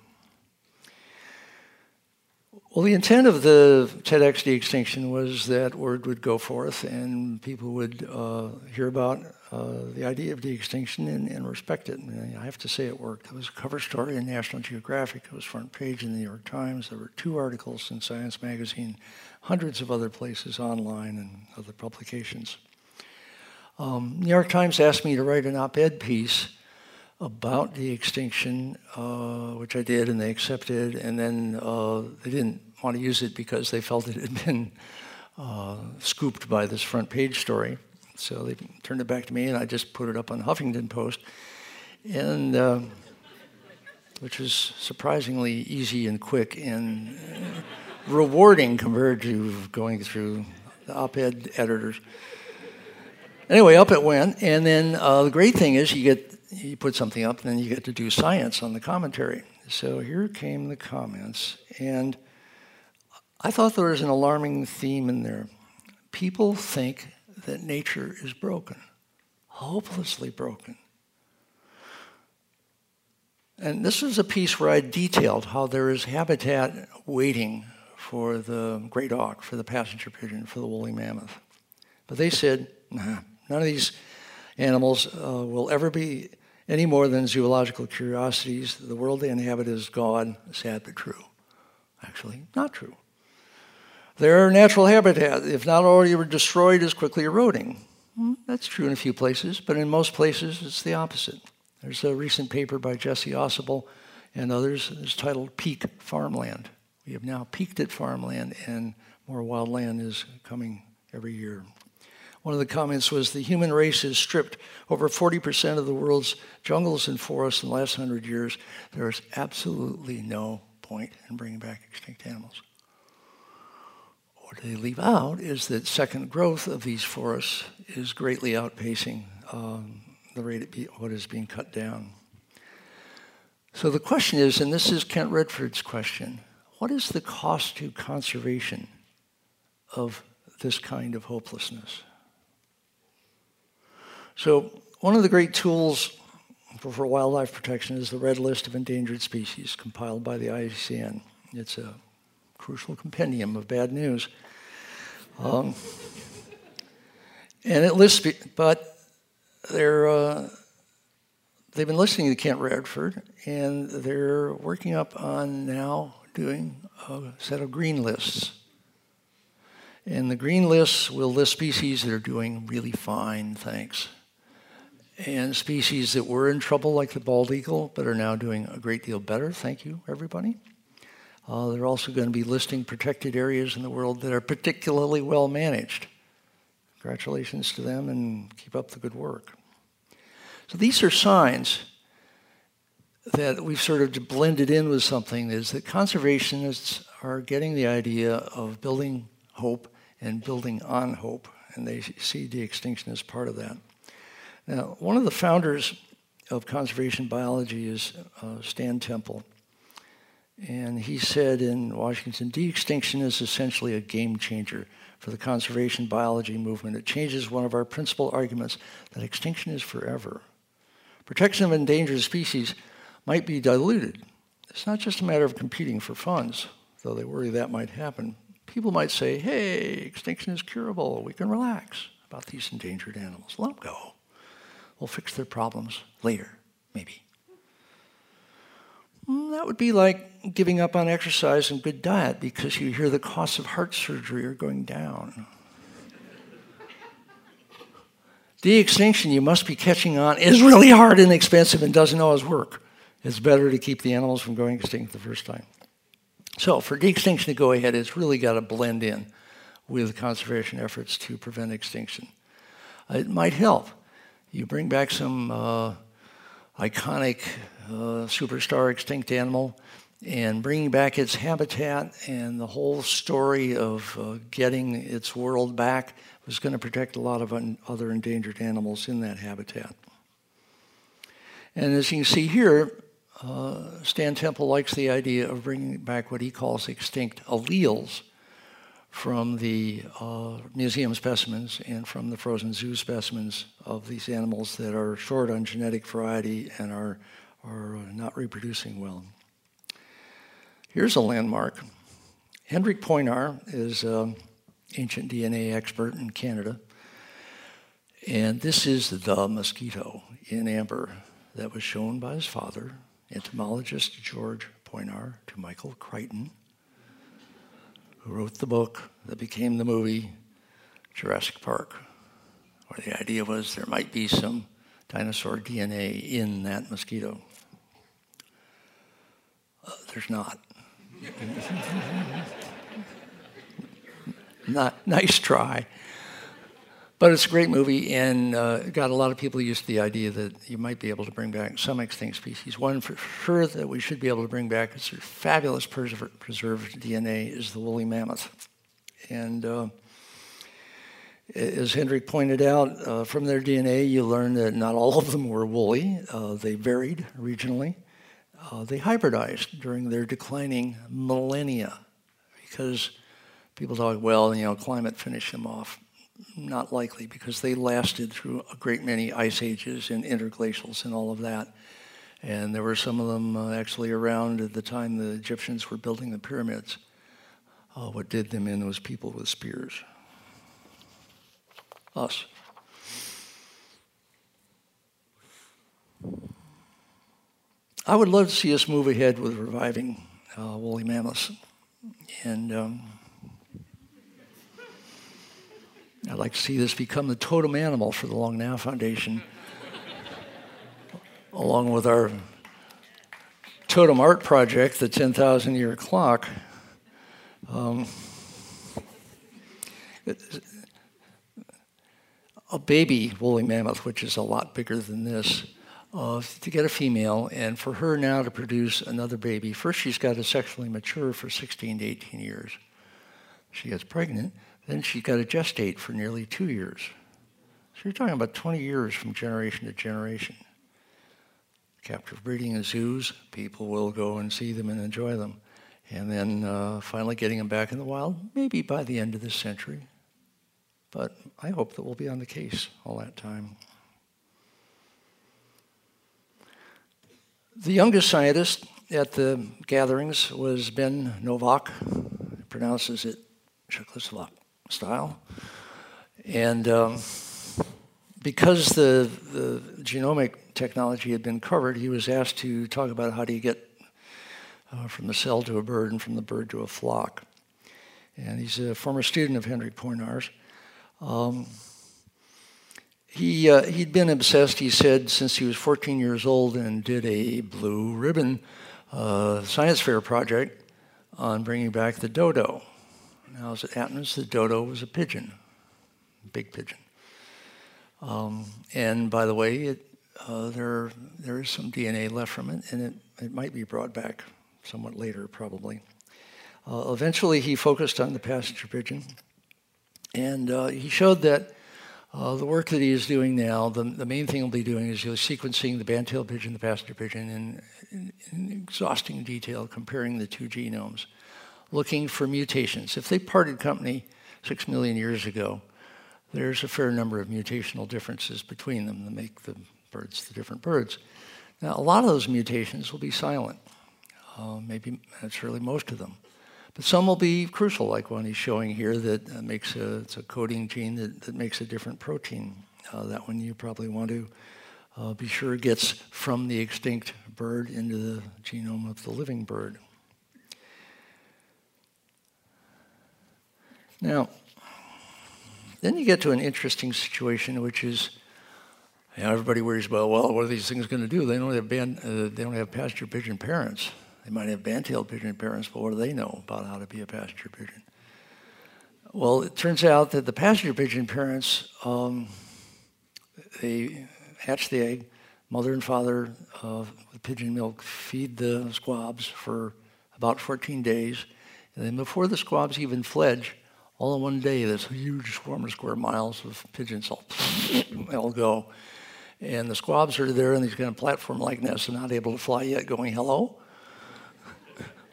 Well, the intent of the TEDx de-extinction was that word would go forth and people would uh, hear about uh, the idea of de-extinction and, and, respect it. And I have to say it worked. It was a cover story in National Geographic. It was front page in the New York Times. There were two articles in Science Magazine, hundreds of other places online and other publications. Um, New York Times asked me to write an op-ed piece about the extinction, uh, which I did, and they accepted, and then uh, they didn't want to use it because they felt it had been uh, scooped by this front page story. So they turned it back to me, and I just put it up on Huffington Post, and uh, which was surprisingly easy and quick and uh, rewarding compared to going through the op-ed editors. Anyway, up it went, and then uh, the great thing is you get you put something up, and then you get to do science on the commentary. So here came the comments, and I thought there was an alarming theme in there. People think that nature is broken, hopelessly broken. And this is a piece where I detailed how there is habitat waiting for the great auk, for the passenger pigeon, for the woolly mammoth. But they said, nah, none of these animals uh, will ever be any more than zoological curiosities. The world they inhabit is gone, sad but true. Actually, not true. Their natural habitat, if not already destroyed, is quickly eroding. Hmm, that's true in a few places, but in most places it's the opposite. There's a recent paper by Jesse Ausubel and others. It's titled Peak Farmland. We have now peaked at farmland, and more wild land is coming every year. One of the comments was the human race has stripped over 40% of the world's jungles and forests in the last hundred years. There is absolutely no point in bringing back extinct animals. What they leave out is that second growth of these forests is greatly outpacing um, the rate at what is being cut down. So the question is, and this is Kent Redford's question, what is the cost to conservation of this kind of hopelessness? So, one of the great tools for, for, wildlife protection is the Red List of Endangered Species, compiled by the IUCN. It's a crucial compendium of bad news. Um, and it lists, but they're, uh, they've been listening to Kent Redford, and they're working up on now doing a set of green lists. And the green lists will list species that are doing really fine, thanks and species that were in trouble, like the bald eagle, but are now doing a great deal better. Thank you, everybody. Uh, they're also going to be listing protected areas in the world that are particularly well managed. Congratulations to them and keep up the good work. So these are signs that we've sort of blended in with something is that conservationists are getting the idea of building hope and building on hope, and they see de-extinction as part of that. Now, one of the founders of conservation biology is uh, Stan Temple. And he said in Washington, de-extinction is essentially a game changer for the conservation biology movement. It changes one of our principal arguments that extinction is forever. Protection of endangered species might be diluted. It's not just a matter of competing for funds, though they worry that might happen. People might say, hey, extinction is curable. We can relax about these endangered animals. Let them go. We'll fix their problems later, maybe. Mm, that would be like giving up on exercise and good diet because you hear the costs of heart surgery are going down. De extinction, you must be catching on, is really hard and expensive and doesn't always work. It's better to keep the animals from going extinct the first time. So, for de extinction to go ahead, it's really got to blend in with conservation efforts to prevent extinction. It might help you bring back some uh, iconic uh, superstar extinct animal and bringing back its habitat and the whole story of uh, getting its world back was going to protect a lot of other endangered animals in that habitat. And as you can see here, uh, Stan Temple likes the idea of bringing back what he calls extinct alleles from the uh, museum specimens and from the frozen zoo specimens of these animals that are short on genetic variety and are, are not reproducing well. Here's a landmark. Hendrik Poinar is an ancient DNA expert in Canada. And this is the mosquito in amber that was shown by his father, entomologist George Poinar, to Michael Crichton who wrote the book that became the movie Jurassic Park, where the idea was there might be some dinosaur DNA in that mosquito. Uh, there's not. not nice try. But it's a great movie and uh, got a lot of people used to the idea that you might be able to bring back some extinct species. One for sure that we should be able to bring back, it's fabulous preserved DNA, is the woolly mammoth. And uh, as Hendrik pointed out, uh, from their DNA, you learn that not all of them were woolly. Uh, they varied regionally. Uh, they hybridized during their declining millennia because people thought, well, you know, climate finished them off not likely because they lasted through a great many ice ages and interglacials and all of that. And there were some of them uh, actually around at the time the Egyptians were building the pyramids. Uh, what did them in was people with spears. Us. I would love to see us move ahead with reviving uh, woolly mammoths. And um, I'd like to see this become the totem animal for the Long Now Foundation, along with our totem art project, the 10,000 year clock. Um, a baby woolly mammoth, which is a lot bigger than this, uh, to get a female, and for her now to produce another baby. First, she's got to sexually mature for 16 to 18 years. She gets pregnant. Then she got to gestate for nearly two years. So you're talking about 20 years from generation to generation. Captive breeding in zoos, people will go and see them and enjoy them. And then uh, finally getting them back in the wild, maybe by the end of this century. But I hope that we'll be on the case all that time. The youngest scientist at the gatherings was Ben Novak, pronounces it Czechoslovak style. And um, because the, the genomic technology had been covered, he was asked to talk about how do you get uh, from the cell to a bird and from the bird to a flock. And he's a former student of Henry Poinar's. Um, he, uh, he'd been obsessed, he said, since he was 14 years old and did a blue ribbon uh, science fair project on bringing back the dodo. Now, as happens, the dodo was a pigeon, big pigeon. Um, and by the way, it, uh, there, there is some DNA left from it, and it, it might be brought back somewhat later, probably. Uh, eventually, he focused on the passenger pigeon, and uh, he showed that uh, the work that he is doing now, the, the main thing he'll be doing is he'll sequencing the band-tailed pigeon, the passenger pigeon, in, in, in exhausting detail, comparing the two genomes looking for mutations. If they parted company six million years ago, there's a fair number of mutational differences between them that make the birds the different birds. Now, a lot of those mutations will be silent. Uh, maybe that's really most of them. But some will be crucial, like one he's showing here that uh, makes a, it's a coding gene that, that makes a different protein. Uh, that one you probably want to uh, be sure gets from the extinct bird into the genome of the living bird. Now, then you get to an interesting situation, which is you know, everybody worries about, well, what are these things going to do? They don't have band, uh, they don't have passenger pigeon parents. They might have band-tailed pigeon parents, but what do they know about how to be a passenger pigeon? Well, it turns out that the passenger pigeon parents, um, they hatch the egg, mother and father uh, with pigeon milk feed the squabs for about 14 days, and then before the squabs even fledge, all in one day, this huge swarm of square miles of pigeons all, all go. And the squabs are there in these kind of platform-like nests and not able to fly yet, going, hello?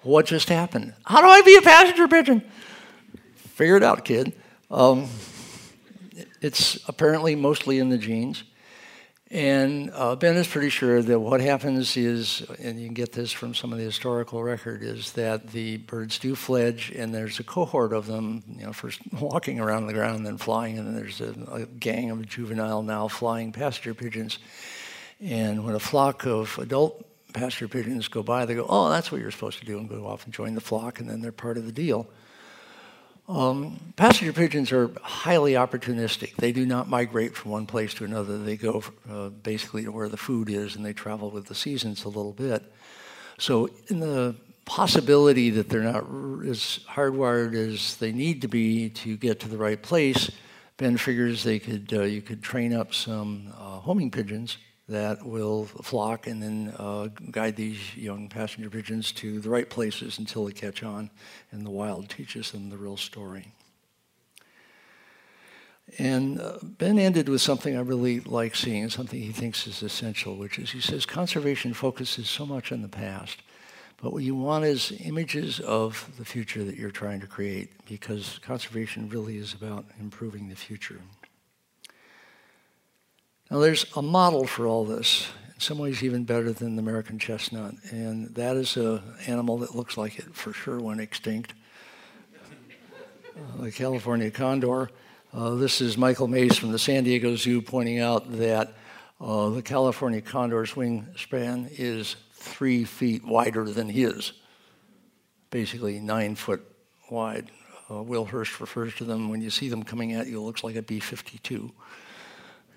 What just happened? How do I be a passenger pigeon? Figure it out, kid. Um, it's apparently mostly in the genes. And uh, Ben is pretty sure that what happens is, and you can get this from some of the historical record, is that the birds do fledge, and there's a cohort of them, you know, first walking around the ground, then flying, and then there's a, a gang of juvenile now flying passenger pigeons. And when a flock of adult passenger pigeons go by, they go, "Oh, that's what you're supposed to do," and go off and join the flock, and then they're part of the deal. Um, passenger pigeons are highly opportunistic. They do not migrate from one place to another. They go uh, basically to where the food is and they travel with the seasons a little bit. So, in the possibility that they're not as hardwired as they need to be to get to the right place, Ben figures they could uh, you could train up some uh, homing pigeons that will flock and then uh, guide these young passenger pigeons to the right places until they catch on, and the wild teaches them the real story. And uh, Ben ended with something I really like seeing, something he thinks is essential, which is he says conservation focuses so much on the past, but what you want is images of the future that you're trying to create, because conservation really is about improving the future. Now, there's a model for all this, in some ways even better than the American chestnut, and that is an animal that looks like it for sure went extinct. Uh, the California condor. Uh, this is Michael Mace from the San Diego Zoo pointing out that uh, the California condor's wingspan is three feet wider than his, basically nine foot wide. Uh, Will Hurst refers to them when you see them coming at you, it looks like a B 52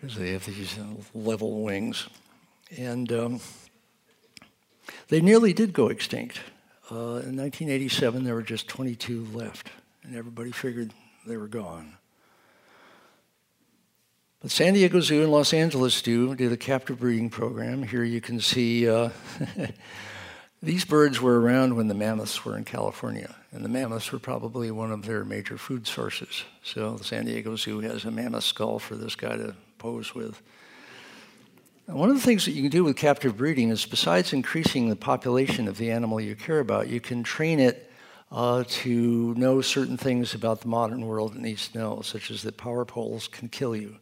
because they have these level wings. And um, they nearly did go extinct. Uh, in 1987, there were just 22 left, and everybody figured they were gone. But San Diego Zoo and Los Angeles Zoo did a captive breeding program. Here you can see uh, these birds were around when the mammoths were in California, and the mammoths were probably one of their major food sources. So the San Diego Zoo has a mammoth skull for this guy to pose with. One of the things that you can do with captive breeding is besides increasing the population of the animal you care about, you can train it uh, to know certain things about the modern world it needs to know, such as that power poles can kill you.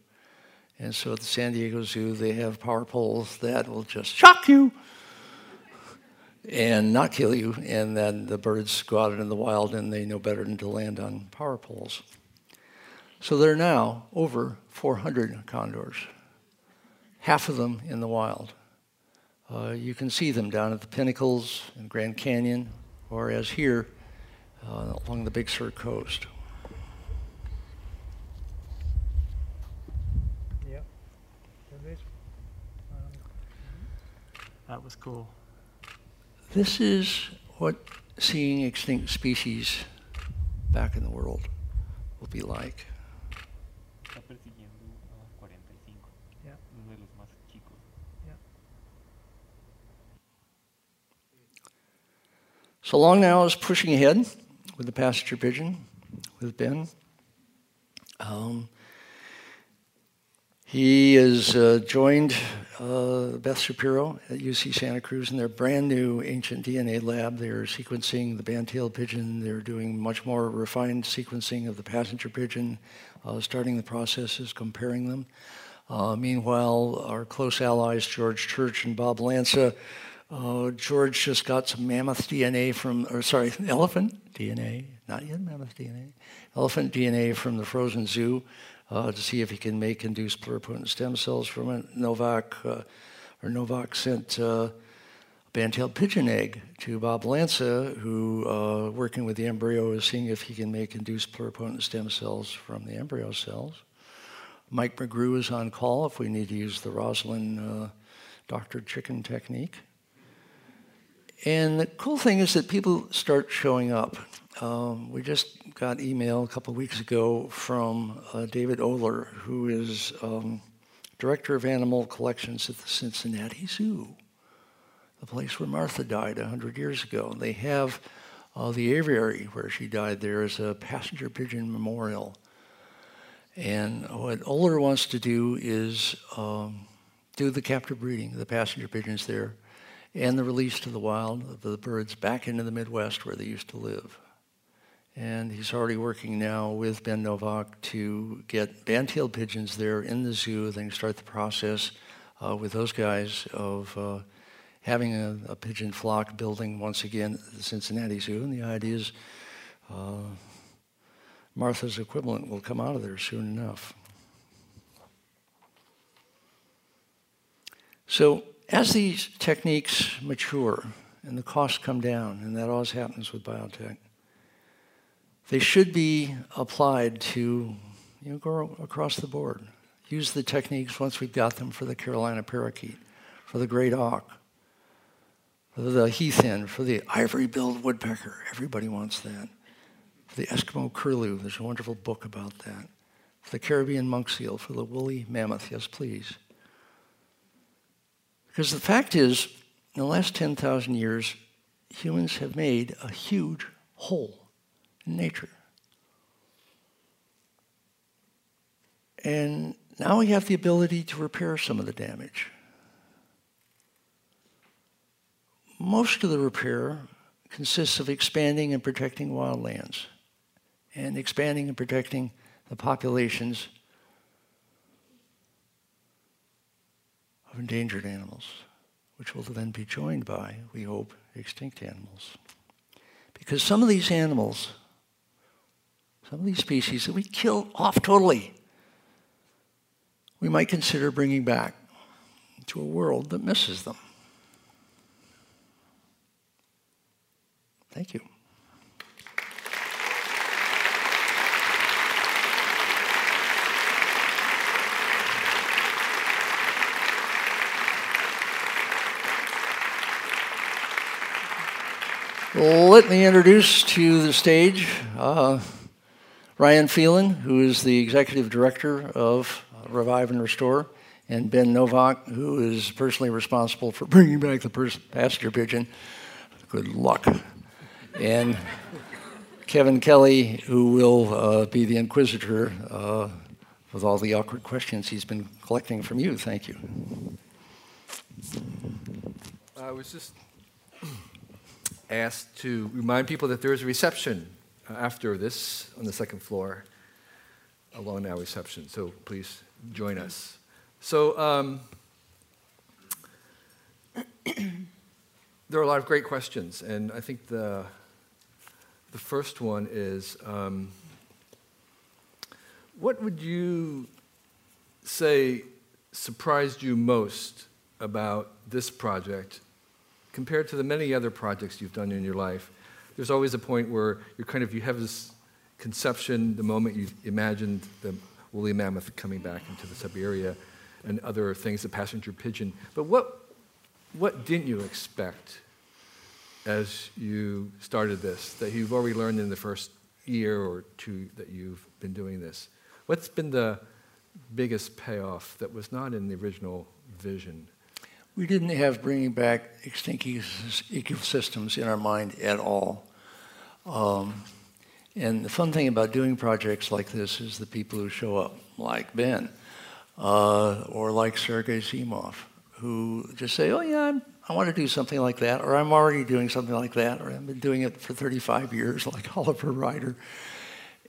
And so at the San Diego Zoo, they have power poles that will just shock you and not kill you. And then the birds go out in the wild and they know better than to land on power poles. So there are now over 400 condors, half of them in the wild. Uh, you can see them down at the pinnacles in Grand Canyon, or as here uh, along the Big Sur coast. Yep. That was cool. This is what seeing extinct species back in the world will be like. So Long Now is pushing ahead with the passenger pigeon, with Ben. Um, he has uh, joined uh, Beth Shapiro at UC Santa Cruz in their brand new ancient DNA lab. They're sequencing the band-tailed pigeon. They're doing much more refined sequencing of the passenger pigeon, uh, starting the processes, comparing them. Uh, meanwhile, our close allies, George Church and Bob Lanza, uh, George just got some mammoth DNA from, or sorry, elephant DNA, not yet mammoth DNA, elephant DNA from the frozen zoo uh, to see if he can make induced pluripotent stem cells from it. Novak, uh, or Novak sent uh, a band-tailed pigeon egg to Bob Lanza, who, uh, working with the embryo, is seeing if he can make induced pluripotent stem cells from the embryo cells. Mike McGrew is on call if we need to use the Roslin uh, doctored chicken technique. And the cool thing is that people start showing up. Um, we just got email a couple weeks ago from uh, David Oehler, who is um, director of animal collections at the Cincinnati Zoo, the place where Martha died 100 years ago. And They have uh, the aviary where she died there is a passenger pigeon memorial. And what Oehler wants to do is um, do the captive breeding, of the passenger pigeons there and the release to the wild of the birds back into the Midwest where they used to live. And he's already working now with Ben Novak to get band-tailed pigeons there in the zoo, then start the process uh, with those guys of uh, having a, a, pigeon flock building once again at the Cincinnati Zoo. And the idea is uh, Martha's equivalent will come out of there soon enough. So as these techniques mature and the costs come down, and that always happens with biotech, They should be applied to you know, go across the board. Use the techniques once we've got them for the Carolina parakeet, for the great auk, for the heath hen, for the ivory-billed woodpecker. Everybody wants that. For the Eskimo curlew, there's a wonderful book about that. For the Caribbean monk seal, for the woolly mammoth, yes, please. Because the fact is, in the last 10,000 years, humans have made a huge hole in nature. And now we have the ability to repair some of the damage. Most of the repair consists of expanding and protecting wildlands and expanding and protecting the populations endangered animals, which will then be joined by, we hope, extinct animals. Because some of these animals, some of these species that we kill off totally, we might consider bringing back to a world that misses them. Thank you. Let me introduce to the stage uh, Ryan Phelan, who is the executive director of Revive and Restore, and Ben Novak, who is personally responsible for bringing back the pers- passenger pigeon. Good luck. And Kevin Kelly, who will uh, be the inquisitor uh, with all the awkward questions he's been collecting from you. Thank you. I was just asked to remind people that there is a reception after this on the second floor, along our reception. So please join us. So um, there are a lot of great questions, and I think the the first one is um, what would you say surprised you most about this project compared to the many other projects you've done in your life? There's always a point where you're kind of you have this conception the moment you imagined the woolly mammoth coming back into the Siberia and other things, the passenger pigeon. But what, what didn't you expect as you started this that you've already learned in the first year or two that you've been doing this? What's been the biggest payoff that was not in the original vision? We didn't have bringing back extinct ecosystems in our mind at all. Um, and the fun thing about doing projects like this is the people who show up, like Ben uh, or like Sergei Zimov, who just say, oh, yeah, I'm, i want to do something like that, or I'm already doing something like that, or I've been doing it for 35 years, like Oliver Ryder.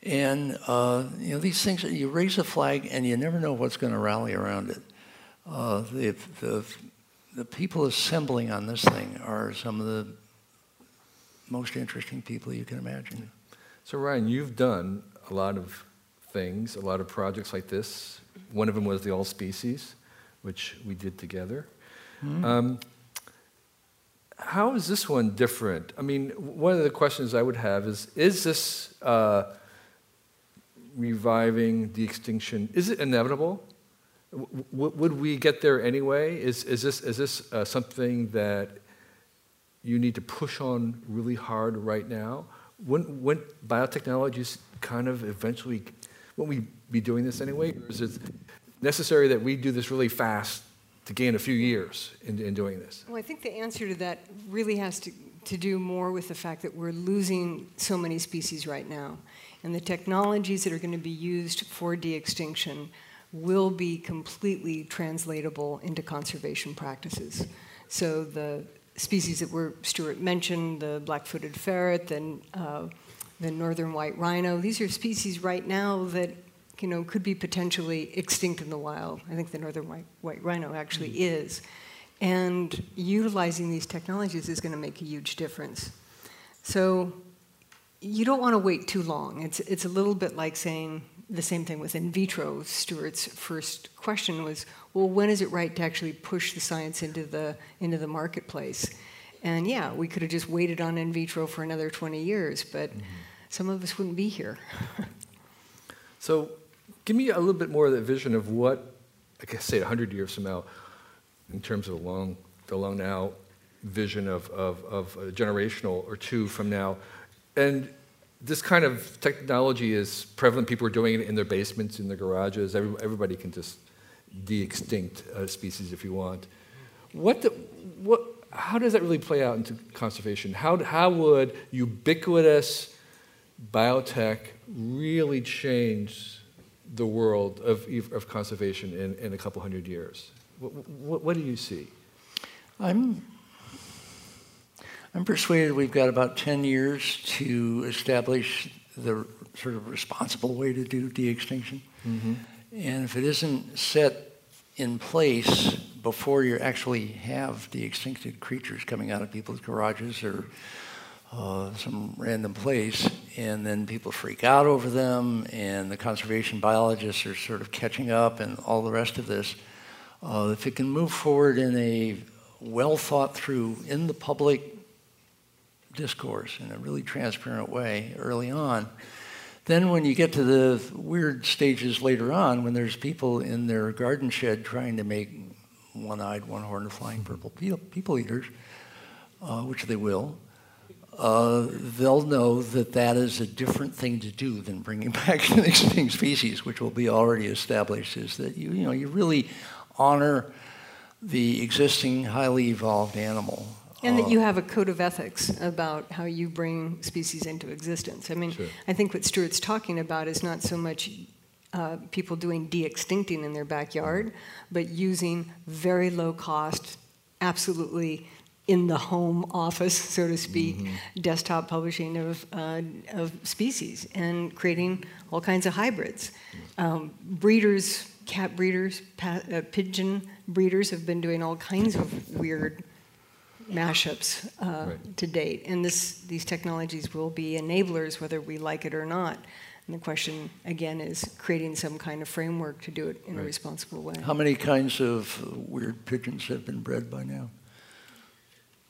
And uh, you know these things, you raise a flag and you never know what's going to rally around it. Uh, the, the, the people assembling on this thing are some of the most interesting people you can imagine. So, Ryan, you've done a lot of things, a lot of projects like this. One of them was the All Species, which we did together. Mm-hmm. Um, how is this one different? I mean, one of the questions I would have is Is this uh, reviving the extinction? Is it inevitable? Would we get there anyway? Is, is this, is this uh, something that you need to push on really hard right now? wouldn't, wouldn't biotechnologies kind of eventually, wouldn't we be doing this anyway? Or is it necessary that we do this really fast to gain a few years in, in doing this? Well, I think the answer to that really has to, to do more with the fact that we're losing so many species right now. And the technologies that are going to be used for de extinction will be completely translatable into conservation practices. So the species that were Stewart mentioned, the black-footed ferret, and uh, the northern white rhino. These are species right now that you know could be potentially extinct in the wild. I think the northern white, white rhino actually mm-hmm. is, and utilizing these technologies is going to make a huge difference. So you don't want to wait too long. It's it's a little bit like saying the same thing with in vitro. Stewart's first question was, well, when is it right to actually push the science into the into the marketplace? And yeah, we could have just waited on in vitro for another 20 years, but mm-hmm. some of us wouldn't be here. So, give me a little bit more of the vision of what, I guess, say, 100 years from now, in terms of the long, the long now vision of, of, of a generational or two from now. And this kind of technology is prevalent. People are doing it in their basements, in their garages. Every, everybody can just de-extinct species if you want. What, the, what, how does that really play out into conservation? How, how would ubiquitous biotech really change the world of, of conservation in, in a couple hundred years? What, what, what do you see? I'm, I'm persuaded we've got about 10 years to establish the sort of responsible way to do de-extinction. Mm-hmm. And if it isn't set in place before you actually have de-extincted creatures coming out of people's garages or uh, some random place, and then people freak out over them, and the conservation biologists are sort of catching up, and all the rest of this. Uh, if it can move forward in a well thought through, in the public discourse, in a really transparent way early on, then when you get to the weird stages later on, when there's people in their garden shed trying to make one-eyed, one-horned, flying purple people eaters, uh, which they will, uh, they'll know that that is a different thing to do than bringing back an extinct species, which will be already established. Is that you you know you really honor the existing highly evolved animal. And that you have a code of ethics about how you bring species into existence. I mean, sure. I think what Stewart's talking about is not so much uh, people doing de-extincting in their backyard, but using very low cost, absolutely in the home office, so to speak, mm-hmm. desktop publishing of, uh, of species and creating all kinds of hybrids. Um, breeders, cat breeders, pa- uh, pigeon breeders have been doing all kinds of weird mashups uh, right. to date. And this, these technologies will be enablers whether we like it or not. And the question, again, is creating some kind of framework to do it in right. a responsible way. How many kinds of weird pigeons have been bred by now?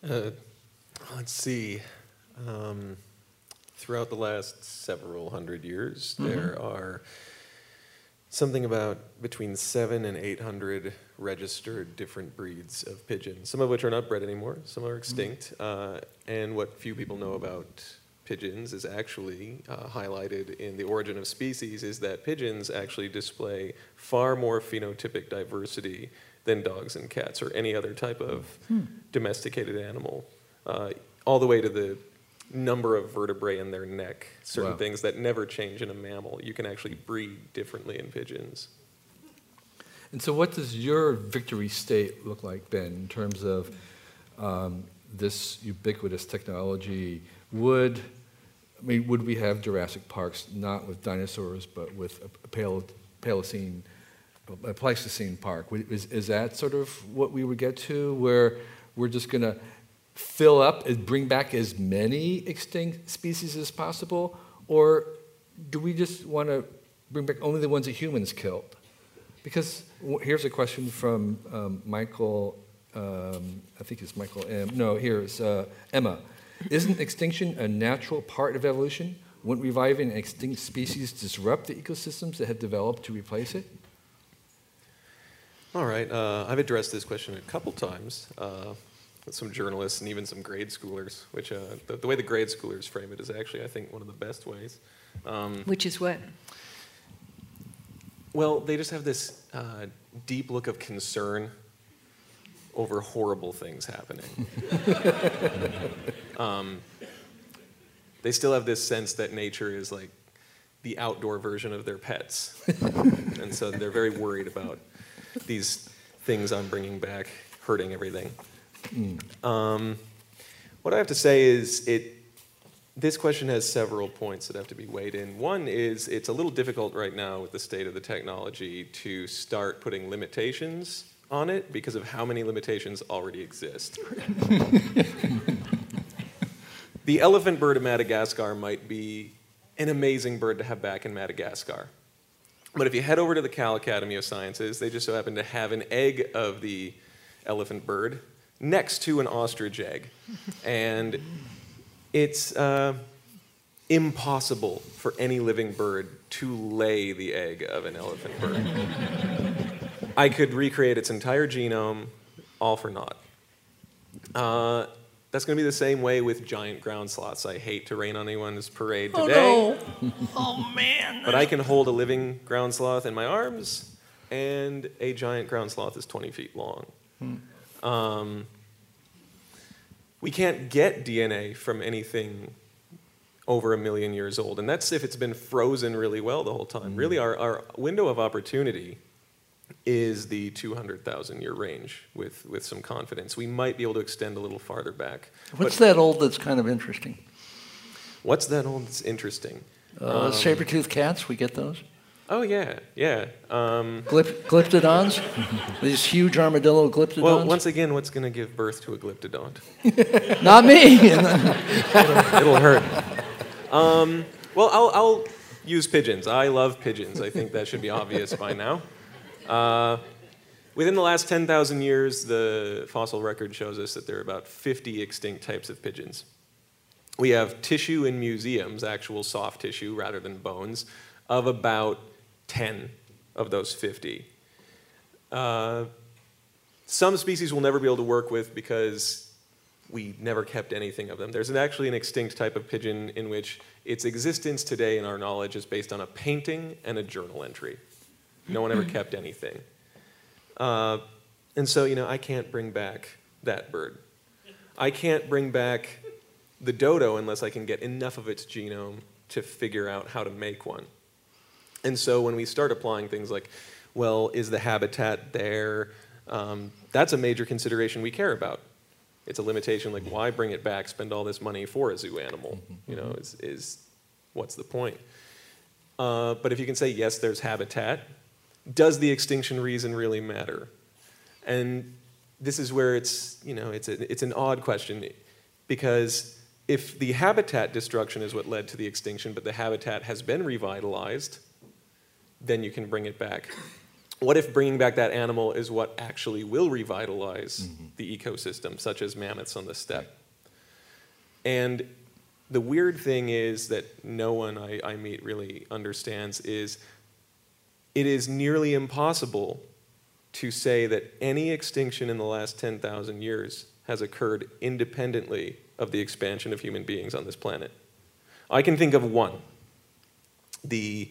Uh, let's see. Um, throughout the last several hundred years, mm-hmm. there are something about between seven and eight hundred registered different breeds of pigeons. Some of which are not bred anymore. Some are extinct. Mm-hmm. Uh, and what few people know about pigeons is actually uh, highlighted in the origin of species is that pigeons actually display far more phenotypic diversity than dogs and cats or any other type of hmm. domesticated animal, uh, all the way to the number of vertebrae in their neck, certain wow. things that never change in a mammal. You can actually breed differently in pigeons. And so, what does your victory state look like, Ben, in terms of um, this ubiquitous technology? Would I mean, would we have Jurassic Parks not with dinosaurs, but with a, pale, Paleocene a Pleistocene park. Is, is that sort of what we would get to, where we're just going to fill up and bring back as many extinct species as possible? Or do we just want to bring back only the ones that humans killed? Because here's a question from um, Michael, um, I think it's Michael M. No, here's uh, Emma. Isn't extinction a natural part of evolution? Wouldn't reviving extinct species disrupt the ecosystems that have developed to replace it? All right. Uh, I've addressed this question a couple times uh, some journalists and even some grade schoolers, which uh, the, the, way the grade schoolers frame it is actually, I think, one of the best ways. Um, which is what? Well, they just have this uh, deep look of concern over horrible things happening. um, they still have this sense that nature is like the outdoor version of their pets. and so they're very worried about these things I'm bringing back hurting everything. Mm. Um, what I have to say is it. This question has several points that have to be weighed in. One is it's a little difficult right now with the state of the technology to start putting limitations on it because of how many limitations already exist. the elephant bird of Madagascar might be an amazing bird to have back in Madagascar. But if you head over to the Cal Academy of Sciences, they just so happen to have an egg of the elephant bird next to an ostrich egg. and it's, uh, impossible for any living bird to lay the egg of an elephant bird. I could recreate its entire genome, all for naught. Uh, that's going to be the same way with giant ground sloths. I hate to rain on anyone's parade today. oh man. But I can hold a living ground sloth in my arms, and a giant ground sloth is 20 feet long. Um, we can't get DNA from anything over a million years old, and that's if it's been frozen really well the whole time. Really, our, our window of opportunity is the 200,000 year range with, with some confidence. We might be able to extend a little farther back. What's that old that's kind of interesting? what's that old that's interesting? Uh, saber-toothed cats, we get those? Oh, yeah, yeah. Um, Glyp- glyptodons? These huge armadillo glyptodons? well, once again, what's going to give birth to a glyptodont? Not me! It'll hurt. Um, well, I'll, I'll use pigeons. I love pigeons. I think that should be obvious by now. Uh, within the last 10,000 years, the fossil record shows us that there are about 50 extinct types of pigeons. We have tissue in museums, actual soft tissue rather than bones, of about 10 of those 50. Uh, some species we'll never be able to work with because we never kept anything of them. There's an, actually an extinct type of pigeon in which its existence today in our knowledge is based on a painting and a journal entry. No one ever kept anything. Uh, and so, you know, I can't bring back that bird. I can't bring back the dodo unless I can get enough of its genome to figure out how to make one. And so when we start applying things like, well, is the habitat there? Um, that's a major consideration we care about. It's a limitation like, why bring it back, spend all this money for a zoo animal? You know, is, is what's the point? Uh, but if you can say, yes, there's habitat, does the extinction reason really matter? And this is where it's, you know, it's, a, it's an odd question because if the habitat destruction is what led to the extinction, but the habitat has been revitalized, then you can bring it back. What if bringing back that animal is what actually will revitalize mm-hmm. the ecosystem, such as mammoths on the steppe? And the weird thing is that no one I, I meet really understands is it is nearly impossible to say that any extinction in the last 10,000 years has occurred independently of the expansion of human beings on this planet. I can think of one the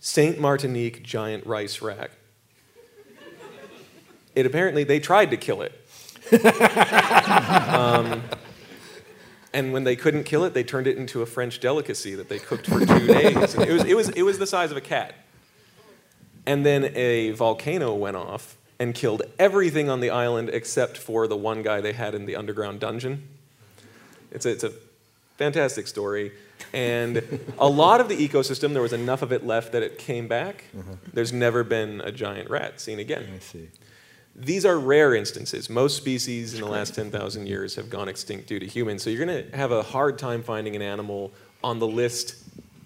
Saint Martinique giant rice rat. It apparently, they tried to kill it. um, and when they couldn't kill it, they turned it into a French delicacy that they cooked for two days. And it, was, it, was, it was the size of a cat. And then a volcano went off and killed everything on the island except for the one guy they had in the underground dungeon. It's a, it's a fantastic story. And a lot of the ecosystem, there was enough of it left that it came back. There's never been a giant rat seen again. I see. These are rare instances. Most species in the last 10,000 years have gone extinct due to humans. So you're going to have a hard time finding an animal on the list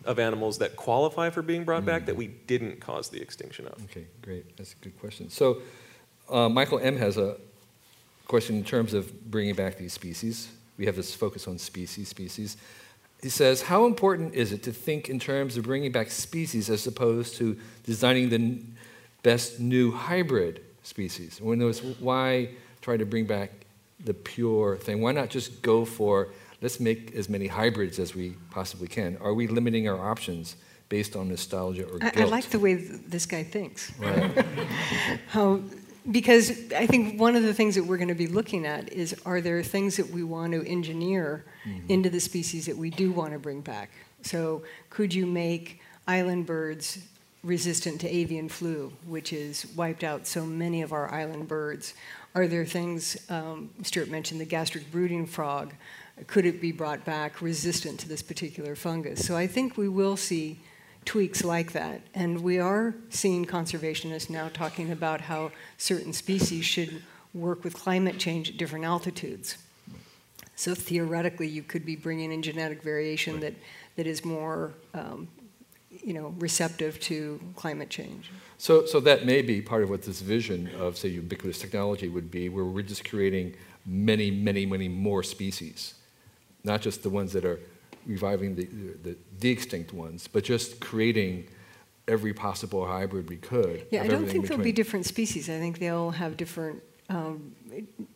of animals that qualify for being brought back that we didn't cause the extinction of. Okay, great. That's a good question. So, uh, Michael M. has a question in terms of bringing back these species. We have this focus on species, species. He says, How important is it to think in terms of bringing back species as opposed to designing the best new hybrid species? When there was, why try to bring back the pure thing? Why not just go for let's make as many hybrids as we possibly can? Are we limiting our options based on nostalgia or I, guilt? I like the way th- this guy thinks. Right. How, because I think one of the things that we're going to be looking at is are there things that we want to engineer into the species that we do want to bring back? So, could you make island birds resistant to avian flu, which has wiped out so many of our island birds? Are there things, um, Stewart mentioned the gastric brooding frog, could it be brought back resistant to this particular fungus? So, I think we will see tweaks like that. And we are seeing conservationists now talking about how certain species should work with climate change at different altitudes. So theoretically, you could be bringing in genetic variation that, that is more, um, you know, receptive to climate change. So, so that may be part of what this vision of, say, ubiquitous technology would be, where we're just creating many, many, many more species, not just the ones that are reviving the, the, the extinct ones, but just creating every possible hybrid we could. Yeah, I don't think there'll be different species. I think they'll have different, um,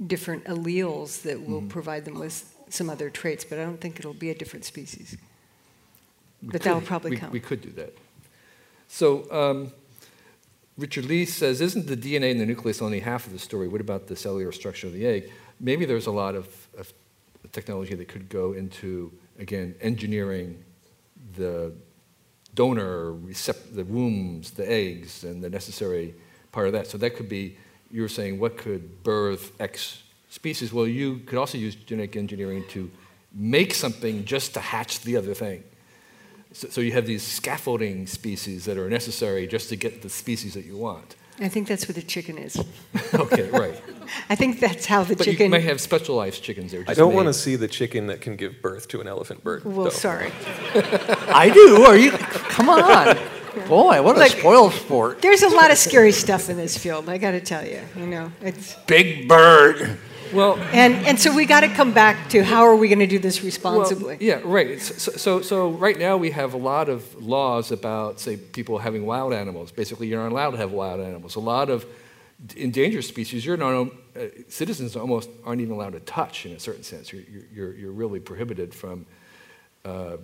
different alleles that will Mm-hmm. provide them with some other traits, but I don't think it'll be a different species. We But that'll probably we, come. We could do that. So, um, Richard Lee says, isn't the DNA in the nucleus only half of the story? What about the cellular structure of the egg? Maybe there's a lot of, of technology that could go into, again, engineering the donor, the wombs, the eggs, and the necessary part of that. So that could be, you were saying, what could birth X species? Well, you could also use genetic engineering to make something just to hatch the other thing. So, so you have these scaffolding species that are necessary just to get the species that you want. I think that's what the chicken is. Okay, right. I think that's how the But chicken. you may have specialized chickens there. I don't want to see the chicken that can give birth to an elephant bird. well, though. sorry. I do. Are you? Come on. Boy, what a Look- spoiled sport. There's a lot of scary stuff in this field. I got to tell you. You know, it's Big bird. Well, and and so we got to come back to how are we going to do this responsibly? Well, yeah, right. So, so, so right now we have a lot of laws about, say, people having wild animals. Basically, you're not allowed to have wild animals. A lot of endangered species, you're not, uh, citizens almost aren't even allowed to touch in a certain sense. You're, you're, you're really prohibited from uh,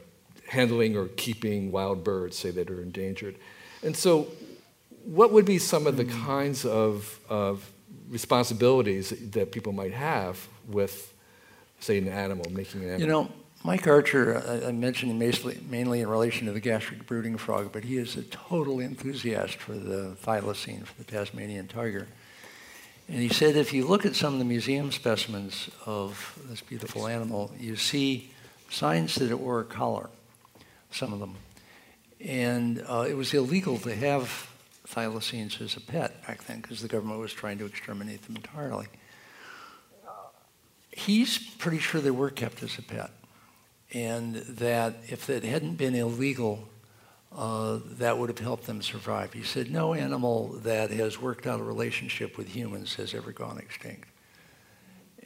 handling or keeping wild birds, say, that are endangered. And so, what would be some of the kinds of, of responsibilities that people might have with, say, an animal, making an animal? You know, Mike Archer, I, I mentioned him mainly, mainly in relation to the gastric brooding frog, but he is a total enthusiast for the thylacine, for the Tasmanian tiger. And he said if you look at some of the museum specimens of this beautiful animal, you see signs that it wore a collar, some of them. And uh, it was illegal to have thylacines as a pet back then because the government was trying to exterminate them entirely. He's pretty sure they were kept as a pet and that if it hadn't been illegal, uh, that would have helped them survive. He said, no animal that has worked out a relationship with humans has ever gone extinct.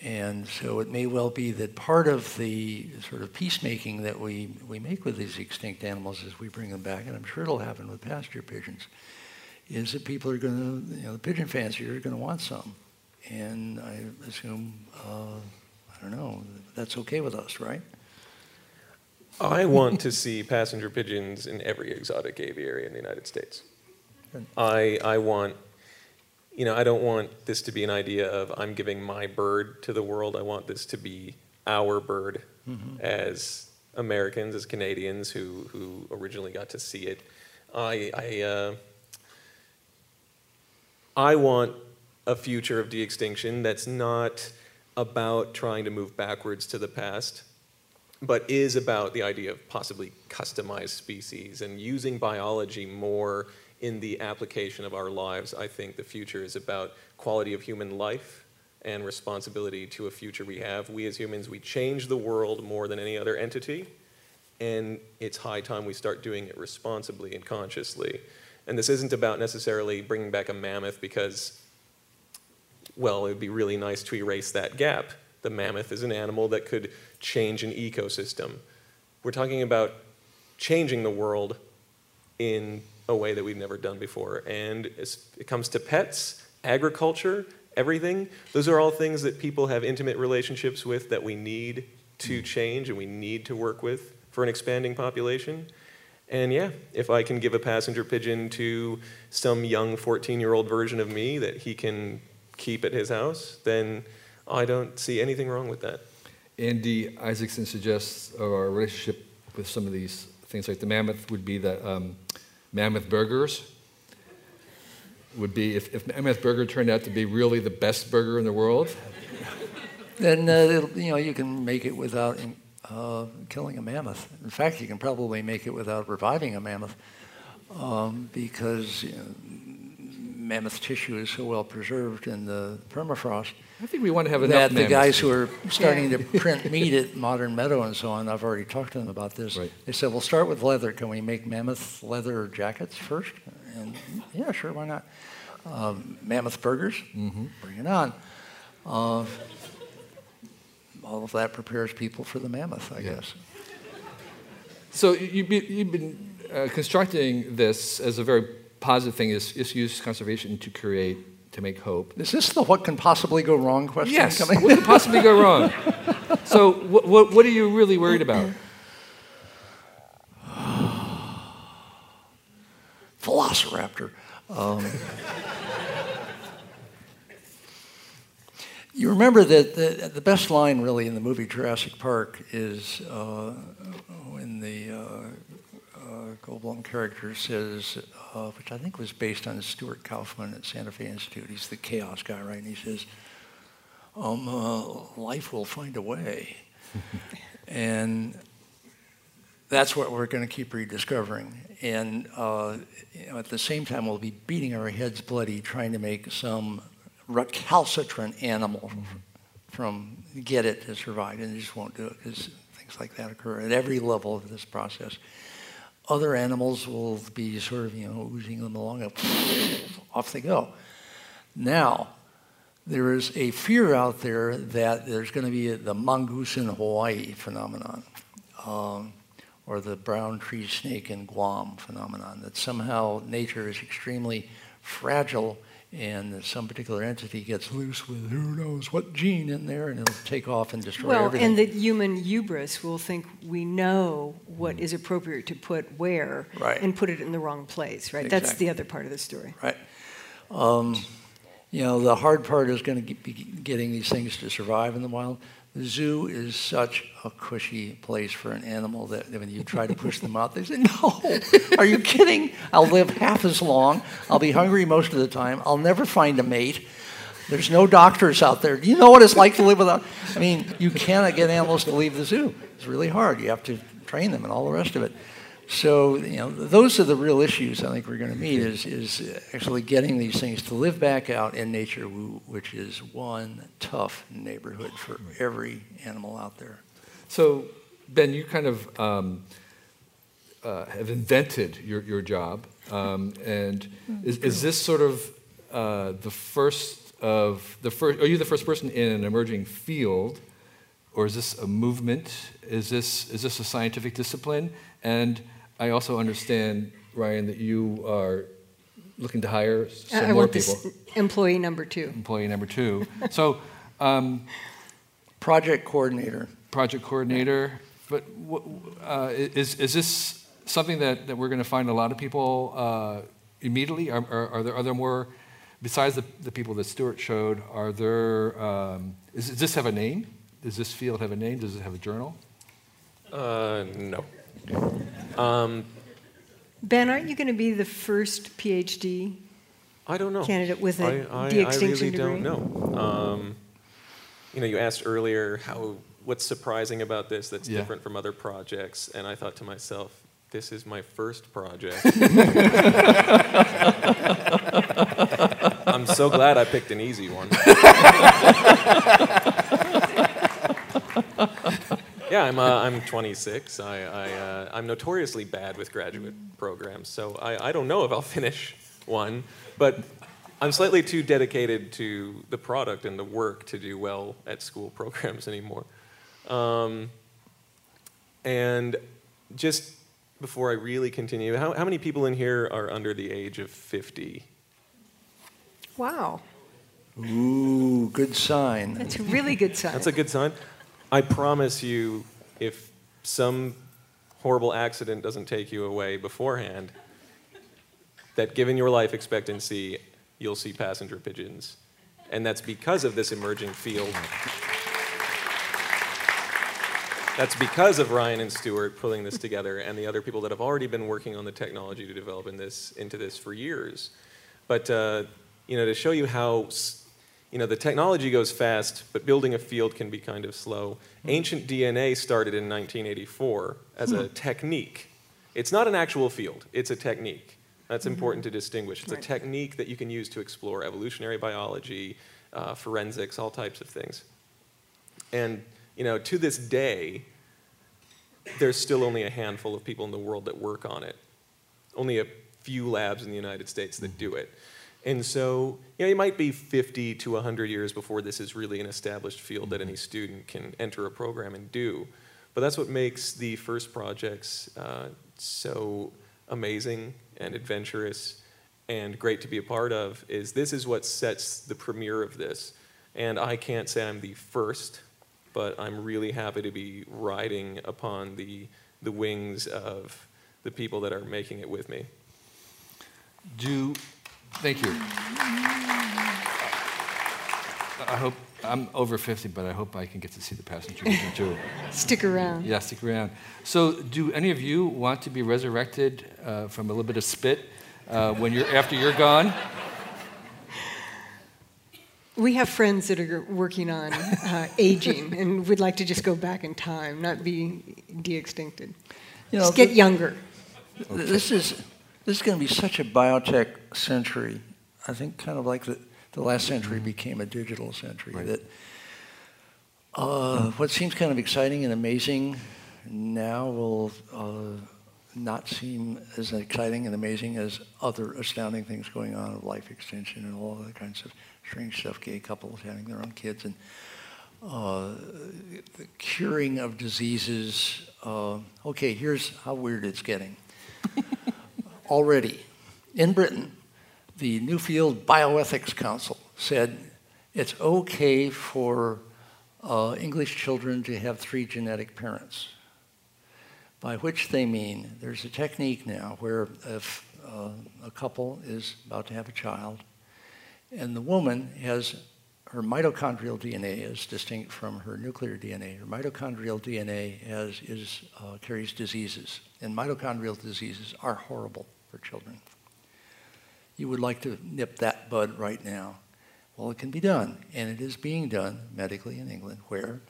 And so it may well be that part of the sort of peacemaking that we, we make with these extinct animals is we bring them back, and I'm sure it'll happen with passenger pigeons, is that people are going to, you know, the pigeon fanciers are going to want some. And I assume, uh, I don't know, that's okay with us, right? I want to see passenger pigeons in every exotic aviary in the United States. I, I want, you know, I don't want this to be an idea of I'm giving my bird to the world. I want this to be our bird as Americans, as Canadians who, who originally got to see it. I, I, uh, I want a future of de-extinction that's not about trying to move backwards to the past, but is about the idea of possibly customized species and using biology more in the application of our lives. I think the future is about quality of human life and responsibility to a future we have. We as humans, we change the world more than any other entity, and it's high time we start doing it responsibly and consciously. And this isn't about necessarily bringing back a mammoth because, well, it would be really nice to erase that gap. The mammoth is an animal that could change an ecosystem. We're talking about changing the world in a way that we've never done before. And it comes to pets, agriculture, everything, those are all things that people have intimate relationships with that we need to mm. change and we need to work with for an expanding population. And yeah, if I can give a passenger pigeon to some young 14 year old version of me that he can keep at his house, then I don't see anything wrong with that. Andy Isaacson suggests our relationship with some of these things like the mammoth would be that um, mammoth burgers. Would be if, if mammoth burger turned out to be really the best burger in the world. then uh, you know you can make it without uh, killing a mammoth. In fact, you can probably make it without reviving a mammoth um, because you know, mammoth tissue is so well preserved in the permafrost I think we want to have enough that the guys who are starting Yeah. to print meat at Modern Meadow and so on, I've already talked to them about this. Right. They said, "We'll start with leather. Can we make mammoth leather jackets first? And yeah, sure, why not? Um, mammoth burgers, Mm-hmm. bring it on. Uh, all of that prepares people for the mammoth, I Yeah. guess. So you've been, you've been uh, constructing this as a very positive thing, is, is use conservation to create, to make hope. Is this the what can possibly go wrong question Yes, coming? what could possibly go wrong? So what, what, what are you really worried about? Velociraptor. Um, you remember that the, the, best line, really, in the movie Jurassic Park is uh, when the uh, uh, Goldblum character says, uh, which I think was based on Stuart Kauffman at Santa Fe Institute. He's the chaos guy, right? And he says, um, uh, "Life will find a way," and that's what we're going to keep rediscovering. And uh, you know, at the same time, we'll be beating our heads bloody trying to make some recalcitrant animal from get it to survive, and they just won't do it because things like that occur at every level of this process. Other animals will be sort of, you know, oozing them along, and off they go. Now, there is a fear out there that there's going to be the mongoose in Hawaii phenomenon. Um, or the brown tree snake in Guam phenomenon, that somehow nature is extremely fragile and some particular entity gets loose with who knows what gene in there and it'll take off and destroy well, everything. and the human hubris will think we know what is appropriate to put where right. and put it in the wrong place, right? Exactly. That's the other part of the story. Right. Um, you know, the hard part is going to be getting these things to survive in the wild. Zoo is such a cushy place for an animal that when you try to push them out, they say, No, are you kidding? I'll live half as long. I'll be hungry most of the time. I'll never find a mate. There's no doctors out there. Do you know what it's like to live without? I mean, you cannot get animals to leave the zoo. It's really hard. You have to train them and all the rest of it. So, you know, those are the real issues I think we're going to meet is, is actually getting these things to live back out in nature, which is one tough neighborhood for every animal out there. So, Ben, you kind of um, uh, have invented your, your job. Um, and is, is this sort of uh, the first of the first, are you the first person in an emerging field? Or is this a movement? Is this, is this a scientific discipline? And I also understand, Ryan, that you are looking to hire some I more want people. This employee number two. Employee number two. so, um, project coordinator. Project coordinator. But uh, is is this something that, that we're going to find a lot of people uh, immediately? Are, are, are, there are there more besides the, the people that Stewart showed? Are there? Um, is, does this have a name? Does this field have a name? Does it have a journal? Uh, no. Um, ben, aren't you going to be the first PhD I don't know. candidate with a I, I, de-extinction degree. I really degree? don't know. Um, you know, you asked earlier how what's surprising about this that's Yeah. different from other projects, and I thought to myself, this is my first project. I'm so glad I picked an easy one. yeah, I'm, uh, I'm 26. I, I, uh, I'm notoriously bad with graduate programs, so I, I don't know if I'll finish one, but I'm slightly too dedicated to the product and the work to do well at school programs anymore. Um, and just before I really continue, how, how many people in here are under the age of 50? Wow, Ooh, good sign. that's a really good sign. That's a good sign. I promise you, if some horrible accident doesn't take you away beforehand, that given your life expectancy, you'll see passenger pigeons. And that's because of this emerging field. That's because of Ryan and Stewart pulling this together and the other people that have already been working on the technology to develop in this, into this for years. But uh, you know, to show you how you know, the technology goes fast, but building a field can be kind of slow. Hmm. Ancient DNA started in 1984 as a hmm. technique. It's not an actual field, it's a technique. That's hmm. important to distinguish. It's a technique that you can use to explore evolutionary biology, uh, forensics, all types of things. And, you know, to this day, there's still only a handful of people in the world that work on it. Only a few labs in the United States that do it. And so, you know, it might be 50 to 100 years before this is really an established field that any student can enter a program and do. But that's what makes the first projects uh, so amazing and adventurous and great to be a part of is this is what sets the premiere of this. And I can't say I'm the first, but I'm really happy to be riding upon the, the wings of the people that are making it with me. Do, thank you. I hope, I'm over 50, but I hope I can get to see the passenger too. Stick around. Yeah, stick around. So, do any of you want to be resurrected uh, from a little bit of spit uh, when you're after you're gone? We have friends that are working on uh, aging and would like to just go back in time, not be de-extincted. You know, just get younger. This is this is going to be such a biotech century. I think kind of like the, the last century mm-hmm. became a digital century. Right. That uh, what seems kind of exciting and amazing now will uh, not seem as exciting and amazing as other astounding things going on of life extension and all other kinds of strange stuff, gay couples having their own kids, and uh, the curing of diseases. Uh, okay, here's how weird it's getting. Already, in Britain, the Nuffield Bioethics Council said it's okay for uh, English children to have three genetic parents by which they mean there's a technique now where if uh, a couple is about to have a child and the woman has her mitochondrial DNA is distinct from her nuclear DNA. Her mitochondrial DNA has, is, uh, carries diseases, and mitochondrial diseases are horrible for children. You would like to nip that bud right now. Well, it can be done, and it is being done medically in England, where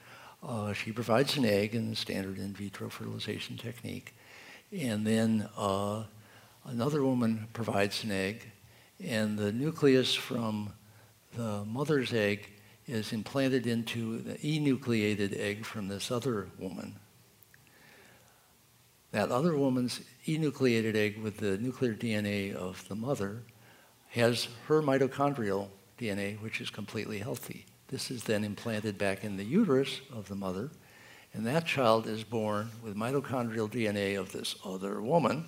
uh, she provides an egg in the standard in vitro fertilization technique. And then uh, another woman provides an egg, and the nucleus from the mother's egg is implanted into the enucleated egg from this other woman. That other woman's enucleated egg with the nuclear DNA of the mother has her mitochondrial DNA, which is completely healthy. This is then implanted back in the uterus of the mother, and that child is born with mitochondrial DNA of this other woman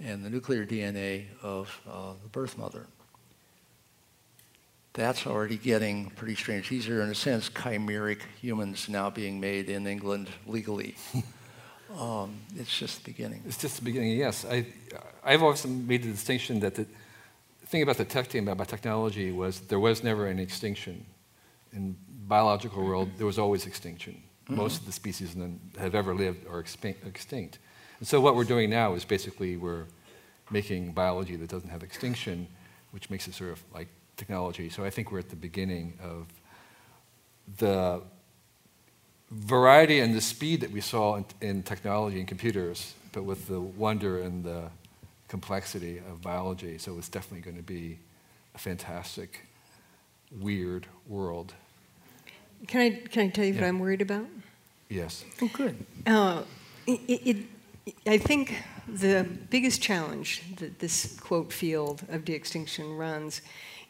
and the nuclear DNA of uh, the birth mother. That's already getting pretty strange. These are, in a sense, chimeric humans now being made in England legally. um, it's just the beginning. It's just the beginning, yes. I, I've often made the distinction that the thing about the tech team, about technology, was there was never an extinction in biological world, there was always extinction. Mm-hmm. Most of the species that have ever lived are extinct. And so what we're doing now is basically we're making biology that doesn't have extinction, which makes it sort of like technology. So I think we're at the beginning of the variety and the speed that we saw in, in technology and computers, but with the wonder and the complexity of biology. So it's definitely going to be a fantastic weird world. Can I, can I tell you yeah. what I'm worried about? Yes. Oh, good. Uh, it, it, I think the biggest challenge that this quote field of de-extinction runs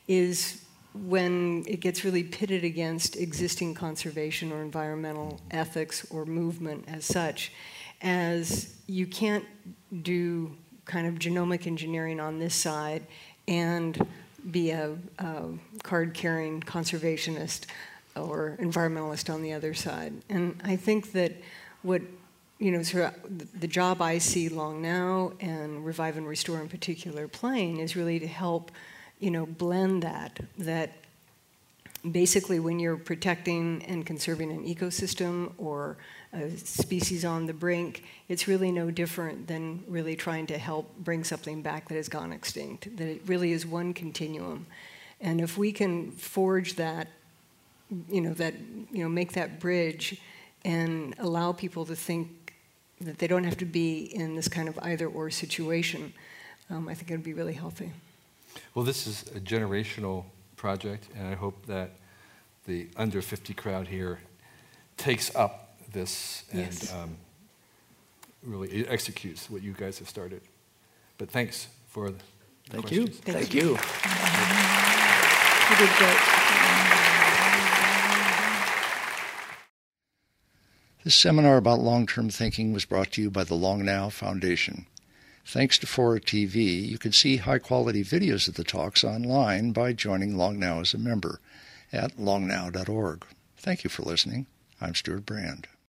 is when it gets really pitted against existing conservation or environmental ethics or movement as such, as you can't do kind of genomic engineering on this side and be a, a card carrying conservationist or environmentalist on the other side. And I think that what you know, sort of the job I see long now and Revive and Restore in particular playing is really to help, you know, blend that. That basically when you're protecting and conserving an ecosystem or a species on the brink, it's really no different than really trying to help bring something back that has gone extinct. That it really is one continuum. And if we can forge that, you know, that, you know, make that bridge and allow people to think that they don't have to be in this kind of either or situation, um, I think it would be really healthy. Well, this is a generational project, and I hope that the under 50 crowd here takes up this and yes. um, really executes what you guys have started. But thanks for the Thank questions. you. Thank, Thank you. you. This seminar about long-term thinking was brought to you by the Long Now Foundation. Thanks to Fora TV, you can see high-quality videos of the talks online by joining Long Now as a member at longnow.org. Thank you for listening. I'm Stewart Brand.